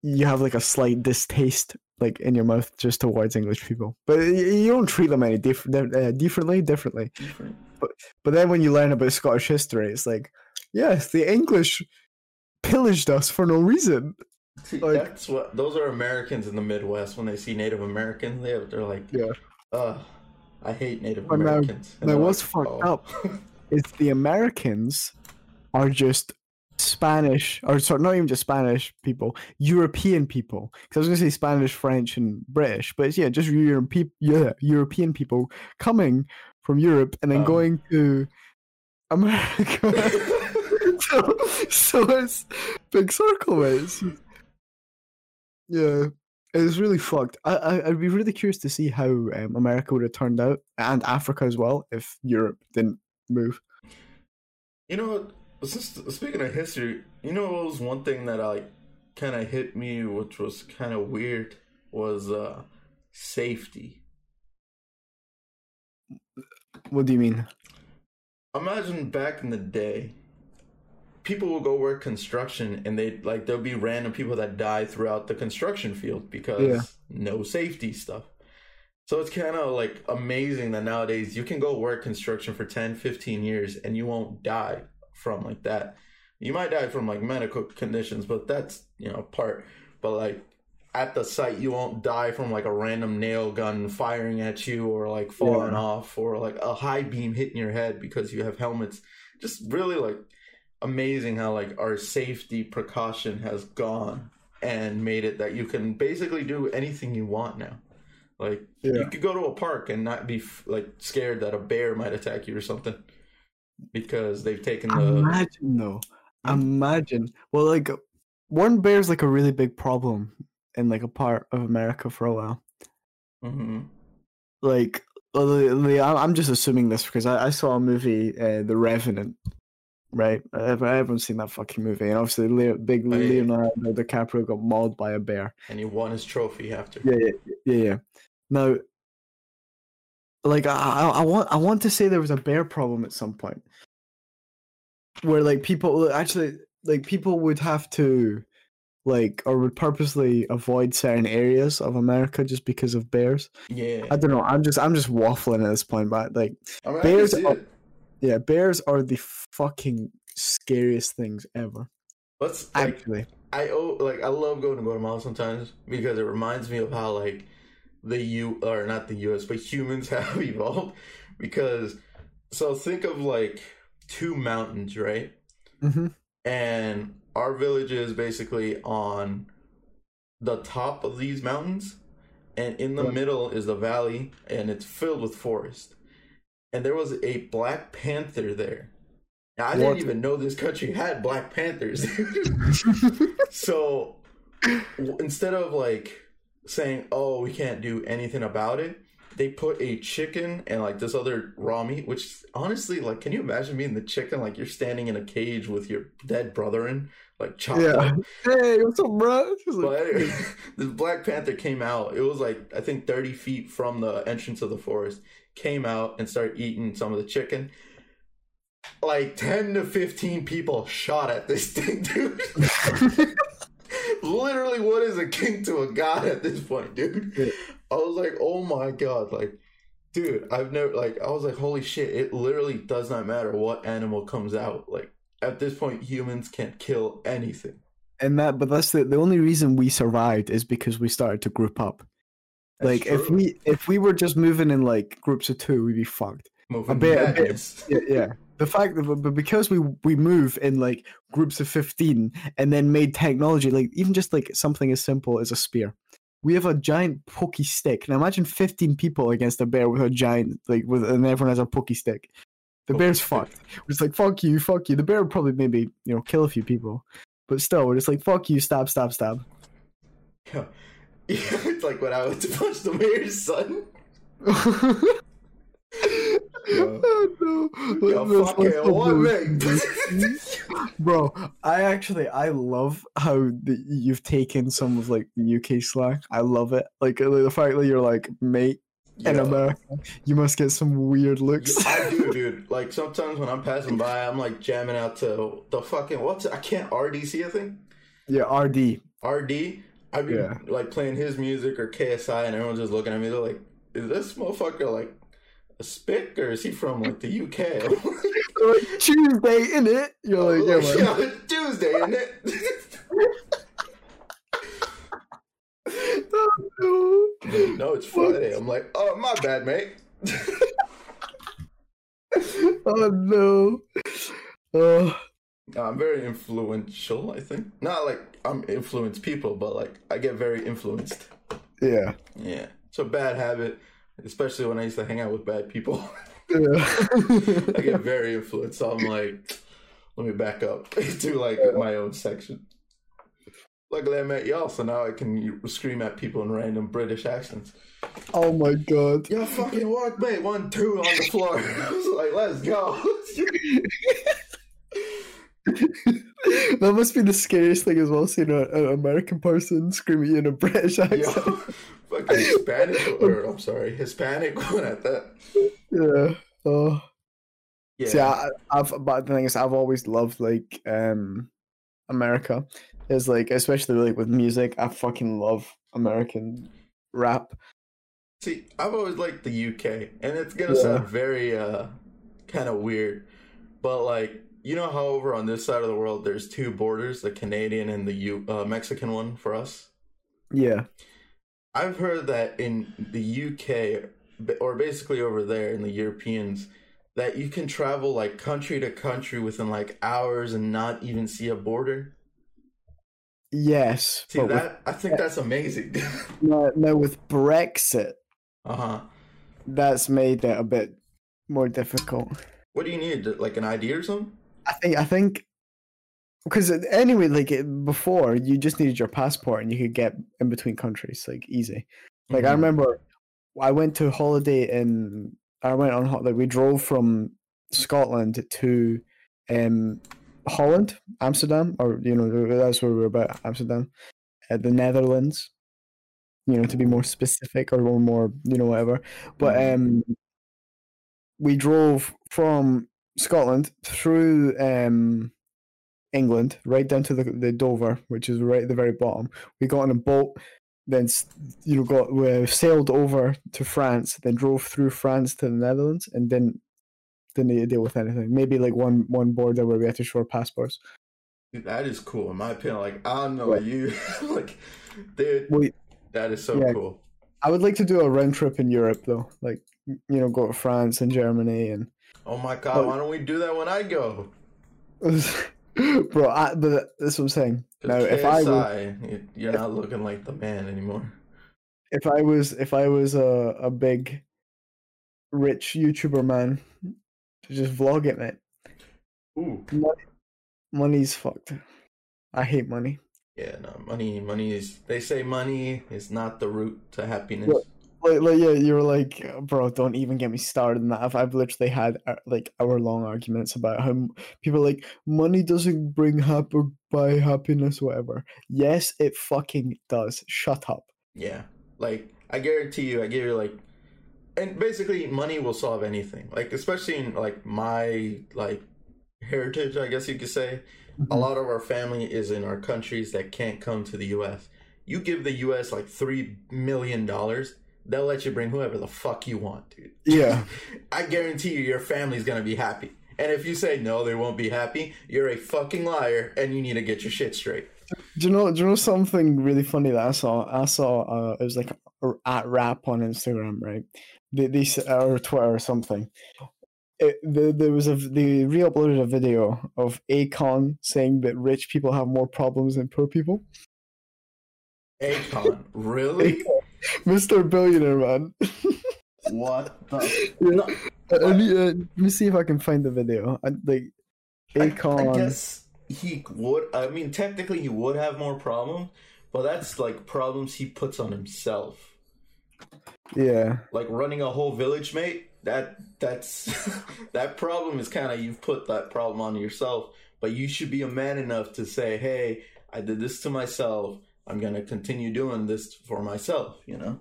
you have like a slight distaste like in your mouth just towards English people but you don't treat them any different uh, differently differently Different. but then when you learn about Scottish history it's like yes the English pillaged us for no reason See, Like- that's what those are Americans in the Midwest when they see Native Americans. They they're like, Yeah. uh, I hate Native Americans. And they're what's like, fucked "Oh." up it's the Americans are just Spanish, or sorry, not even just Spanish people, European people. Because I was going to say Spanish, French, and British, but it's, yeah, just Europe, yeah, European people coming from Europe and then Um. going to America. so, so it's big circle, mate. It's, It was really fucked. I, I I'd be really curious to see how um, America would have turned out, and Africa as well, if Europe didn't move. You know. Since, speaking of history, you know what was one thing that I kind of hit me, which was kind of weird, was uh safety. What do you mean? Imagine back in the day, people will go work construction, and they like there'll be random people that die throughout the construction field because Yeah. no safety stuff. So it's kind of like amazing that nowadays you can go work construction for 10, 15 years and you won't die from like that. You might die from like medical conditions, but that's, you know, part. But like at the site, you won't die from like a random nail gun firing at you or like falling Yeah. off or like a high beam hitting your head because you have helmets. Just really like amazing how like our safety precaution has gone and made it that you can basically do anything you want now. Like you could go to a park and not be f- like scared that a bear might attack you or something because they've taken the Imagine though. Imagine. Well, like one bear's like a really big problem in like a part of America for a while. Mhm. Like, well, the, the, I- I'm just assuming this because I, I saw a movie, uh, The Revenant. Right, Ev- everyone's seen that fucking movie, and obviously, Leo, big Oh, yeah. Leonardo DiCaprio got mauled by a bear. and he won his trophy after. Yeah, yeah, yeah, yeah. Now, like I, I, I want, I want to say there was a bear problem at some point, where like people actually, like people would have to, like, or would purposely avoid certain areas of America just because of bears. Yeah. I don't know. I'm just, I'm just waffling at this point, but like, I mean, bears I are- it. Yeah, bears are the fucking scariest things ever. Let's like Actually, I oh like I love going to Guatemala sometimes because it reminds me of how like the U or not the US but humans have evolved because so think of like two mountains, right? hmm and our village is basically on the top of these mountains and in the Yeah. middle is the valley and it's filled with forest and there was a black panther there now, i What? didn't even know this country had black panthers so instead of like saying oh we can't do anything about it they put a chicken and like this other raw meat which honestly like can you imagine being the chicken like you're standing in a cage with your dead brother in like chopped yeah. up Hey, what's up, bro? But anyway, this black panther came out it was like i think 30 feet from the entrance of the forest came out and started eating some of the chicken like 10 to 15 people shot at this thing dude. Literally what is a king to a god at this point dude? I was like oh my god like dude i've never like i was like holy shit it literally does not matter what animal comes out. Like at this point humans can't kill anything. And that but that's the the only reason we survived is because we started to group up That's like if we if we were just moving in like groups of two we'd be fucked. Moving bit- a bit- yeah yeah. The fact that but because we we move in like groups of 15 and then made technology like even just like something as simple as a spear. We have a giant pokey stick. Now imagine 15 people against a bear with a giant like with and everyone has a pokey stick. The Pokey bear's stick. fucked. It's like fuck you fuck you. The bear would probably maybe you know kill a few people but still, we're just like fuck you, stab, stab, stab. Yeah. Yeah, it's like when I went to punch the mayor's son. Oh, no. Yo, fucking what, Bro, I actually I love how the, you've taken some of like the UK slang. I love it. Like uh, the fact that you're like mate in America, you must get some weird looks. I do, dude. Like sometimes when I'm passing by, I'm like jamming out to the fucking what's? I can't RDC. I think yeah, RD. RD. I be Yeah. like playing his music or KSI, and everyone's just looking at me. They're like, "Is this motherfucker like a spick, or is he from like the UK?" Like, Tuesday in it. You're like, yeah, man. yeah, Tuesday, isn't it? No. no, it's Friday. I'm like, "Oh, my bad, mate." oh no. Oh, I'm very influential. I think not like I'm influence people, but like I get very influenced. yeah. Yeah, it's a bad habit, especially when I used to hang out with bad people. Yeah. I get very influenced. So I'm like, let me back up to like my own section. Luckily, I met y'all, so now I can scream at people in random British accents. oh my god. Yo, fucking walk, mate. One, two on the floor. I was like, let's go. that must be the scariest thing as well, seeing an American person screaming in a British Yo, accent. fucking Spanish, or I'm sorry, Hispanic one at that. Yeah. Oh. Yeah. See, I, I've but the thing is, I've always loved like um America. Is like especially like with music, I fucking love American rap. See, I've always liked the UK, and it's gonna Yeah. sound very uh kind of weird, but like you know how over on this side of the world there's two borders, the Canadian and the U- uh, Mexican one for us. Yeah. I've heard that in the UK, or basically over there in the Europeans, that you can travel like country to country within like hours and not even see a border. Yes. See but with- that? I think that's amazing. no, now with Brexit, uh huh. that's made it a bit more difficult. What do you need? Like an ID or something? I think I think because anyway, like it- before, you just needed your passport and you could get in between countries like easy. Like I Mhm. remember, I went to holiday in. I went on like we drove from Scotland to um Holland, Amsterdam, or you know that's where we were about Amsterdam, uh, the Netherlands. You know, to be more specific or more, you know whatever. But Mhm. um, we drove from Scotland through um England right down to the the Dover, which is right at the very bottom. We got on a boat, then you know got we sailed over to France, then drove through France to the Netherlands, and then didn't need to deal with anything. Maybe like one one border where we had to show our passports. Dude, that is cool. In my opinion, like I don't know you, like, dude, We, that is so Yeah. cool. I would like to do a round trip in Europe though, like you know, go to France and Germany and Oh my god, Well- why don't we do that when I go? bro. I, but that's what I'm saying. 'Cause Now, if I was you're not looking like the man anymore. if I was if I was a a big rich YouTuber man, to just vlog it, mate. Ooh, Money's fucked. I hate money. yeah, no, money, money is. They say money is not the route to happiness. Well- Like, like yeah, you were like, bro, don't even get me started on that. I've, I've literally had uh, like hour long arguments about how people like money doesn't bring happy buy happiness, whatever. Yes, it fucking does. Shut up. Yeah, like I guarantee you, I give you like, and basically, money will solve anything. Like especially in like my like heritage, I guess you could say. A lot of our family is in our countries that can't come to the U.S. You give the U.S. like three million dollars, they'll let you bring whoever the fuck you want, dude. Yeah. I guarantee you, your family's gonna be happy. And if you say no, they won't be happy, you're a fucking liar, and you need to get your shit straight. Do you know? Do you know something really funny that I saw? I saw uh, it was like at rap on Instagram, right? They, they s- or Twitter or something. It, the, there was a they re-uploaded a video of Akon saying that rich people have more problems than poor people. Akon, really? Mr. Billionaire man. what the? No, I need, uh, let me see if I can find the video. I, like I, I guess he would. I mean, technically, he would have more problems, but that's like problems he puts on himself. Yeah. Like running a whole village, mate. That that's that problem is kind of you've put that problem on yourself. But you should be a man enough to say, "Hey, I did this to myself. I'm gonna continue doing this for myself." You know.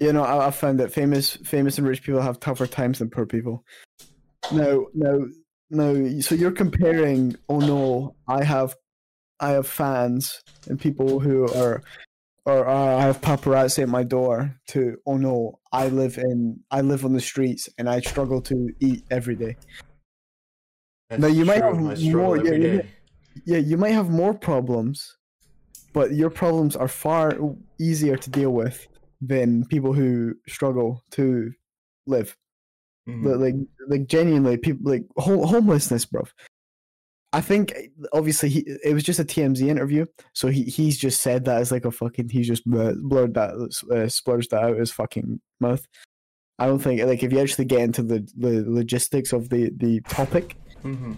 You know, I, I found that famous, famous and rich people have tougher times than poor people. No, no, no. So you're comparing? Oh no, I have, I have fans and people who are, or uh, I have paparazzi at my door. To oh no, I live in, I live on the streets and I struggle to eat every day. That's No, you might have more- yeah, day. Yeah, you might have more problems, but your problems are far easier to deal with than people who struggle to live. Mhm. But like, like genuinely, people like hom- homelessness, bro. I think obviously he it was just a TMZ interview, so he he's just said that as like a fucking he's just blur- blurred that uh, splurged that out of his fucking mouth. I don't think like if you actually get into the the logistics of the the topic, Mhm.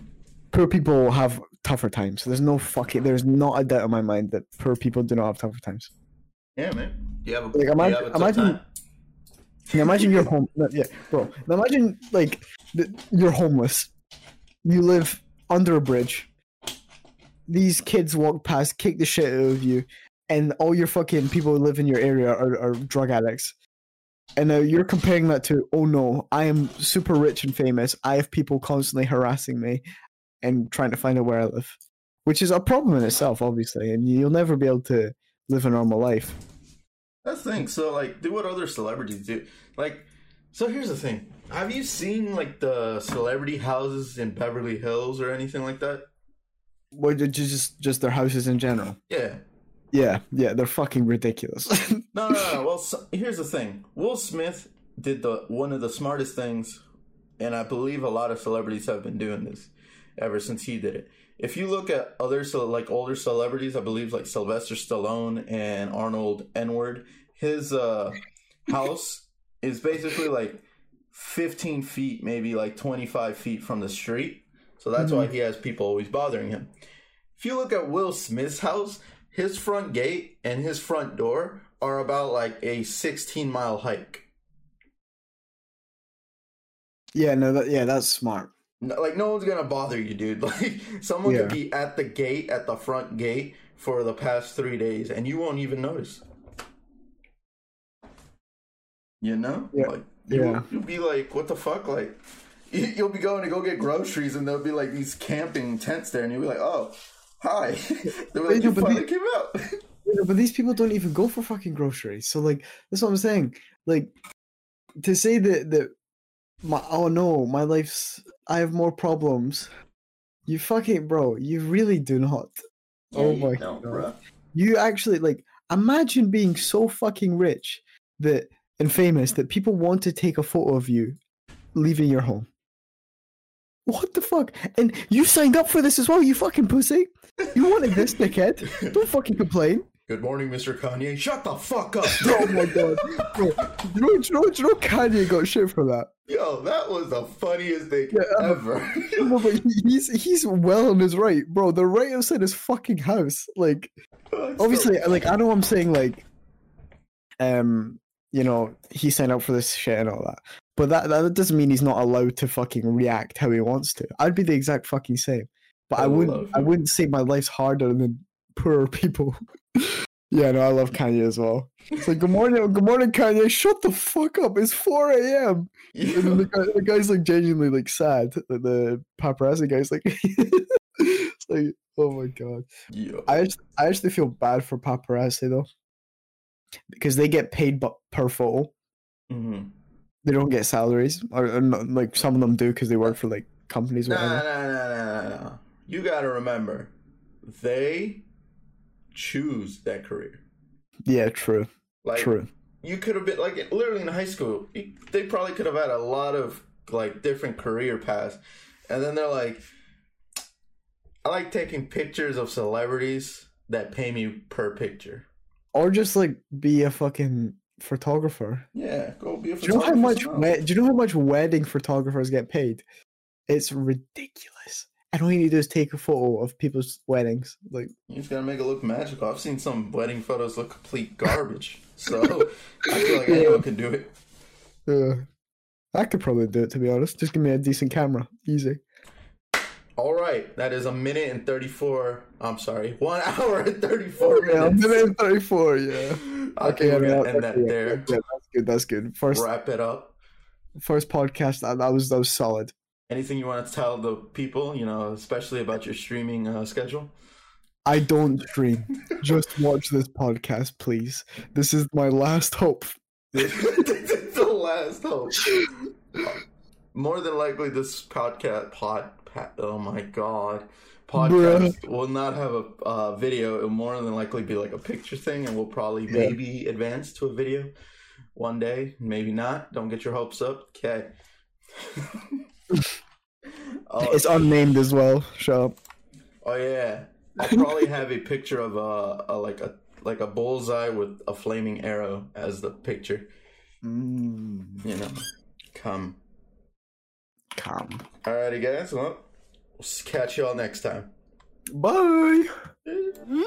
poor people have tougher times. There's no fucking there's not a doubt in my mind that poor people do not have tougher times. Yeah, man. You have a, Like, you imagine- have a imagine- time. Now imagine you're home. Yeah, bro. Now imagine like you're homeless. You live under a bridge. These kids walk past, kick the shit out of you, and all your fucking people who live in your area are, are drug addicts. And now you're comparing that to, oh no, I am super rich and famous. I have people constantly harassing me and trying to find out where I live, which is a problem in itself, obviously. And you'll never be able to live a normal life. That's the thing. So, like, do what other celebrities do. Like, so here's the thing. Have you seen like the celebrity houses in Beverly Hills or anything like that? Ju- just just their houses in general. Yeah. Yeah, yeah, they're fucking ridiculous. No, no, no. well, so, here's the thing. Will Smith did the one of the smartest things, and I believe a lot of celebrities have been doing this ever since he did it. If you look at other like older celebrities, I believe like Sylvester Stallone and Arnold Enward, his uh, house is basically like 15 feet, maybe like 25 feet from the street. So that's why he has people always bothering him. If you look at Will Smith's house, his front gate and his front door are about like a 16 mile hike. yeah, no, that, yeah, that's smart. Like no one's gonna bother you, dude. Like someone could be at the gate, at the front gate for the past three days, and you won't even notice. You know, Yeah. like you, Yeah. you'll be like, "What the fuck?" Like you- you'll be going to go get groceries, and there'll be like these camping tents there, and you'll be like, "Oh, hi." They're like, "You finally came out." But these people don't even go for fucking groceries. So like, that's what I'm saying. Like, to say that that my oh no, my life's I have more problems. You fucking bro, you really do not. oh Yeah, you my god. bruh. You actually like imagine being so fucking rich that and famous that people want to take a photo of you leaving your home. What the fuck? And you signed up for this as well, you fucking pussy. You wanted this, dickhead. Don't fucking complain. Good morning, Mr. Kanye. Shut the fuck up. Oh my god. Bro, you know, you know, you know Kanye got shit for that? Yo, that was the funniest thing Yeah, ever. No, but he's he's well on his right, bro. The right outside his fucking house. Like, so obviously, like I know I'm saying like, um, you know, he signed up for this shit and all that, but that that doesn't mean he's not allowed to fucking react how he wants to. I'd be the exact fucking same, but I I wouldn't. I wouldn't say my life's harder than poorer people. yeah, no, I love Kanye as well. It's like, good morning, good morning, Kanye. Shut the fuck up. It's 4 a.m. And the, guy, the guy's like genuinely like sad. The, the paparazzi guy's like, it's like, oh my god. Yo. I actually, I actually feel bad for paparazzi though, because they get paid per photo. Mhm. They don't get salaries, or, or not, like some of them do because they work for like companies. Or Nah, nah, nah, nah, nah, nah. You gotta remember, they choose that career. Yeah, true, Like, true. you could have been like literally in high school. They probably could have had a lot of like different career paths, and then they're like, I like taking pictures of celebrities that pay me per picture. Or just like be a fucking photographer. Yeah, go be a Do you know how much? We- do you know how much wedding photographers get paid? It's ridiculous. And all you need to do is take a photo of people's weddings. Like, You just gotta make it look magical. I've seen some wedding photos look complete garbage. So I feel like anyone can do it. uh, I could probably do it to be honest. Just give me a decent camera, easy. All right, that is a minute and thirty-four. I'm sorry, one hour and thirty-four Yeah, I'm minutes. minute thirty-four. Yeah. Think we're gonna end that there. yeah, that's good. That's good. First, Wrap it up. first podcast. That, that was that was solid. Anything you want to tell the people, you know, especially about your streaming uh, schedule? I don't stream. Just watch this podcast, please. This is my last hope. the last hope. More than likely, this podcast pod, pod oh my god, podcast will not have a uh, video. It'll more than likely be like a picture thing, and we'll probably Yeah. maybe advance to a video one day. Maybe not. Don't get your hopes up. Okay. oh, it's unnamed as well. Sure. Oh yeah, I probably have a picture of a, a, like a like a bullseye with a flaming arrow as the picture. Mm. You know, come, come. Alrighty, guys. Well, we'll catch y'all next time. Bye. Mm-hmm.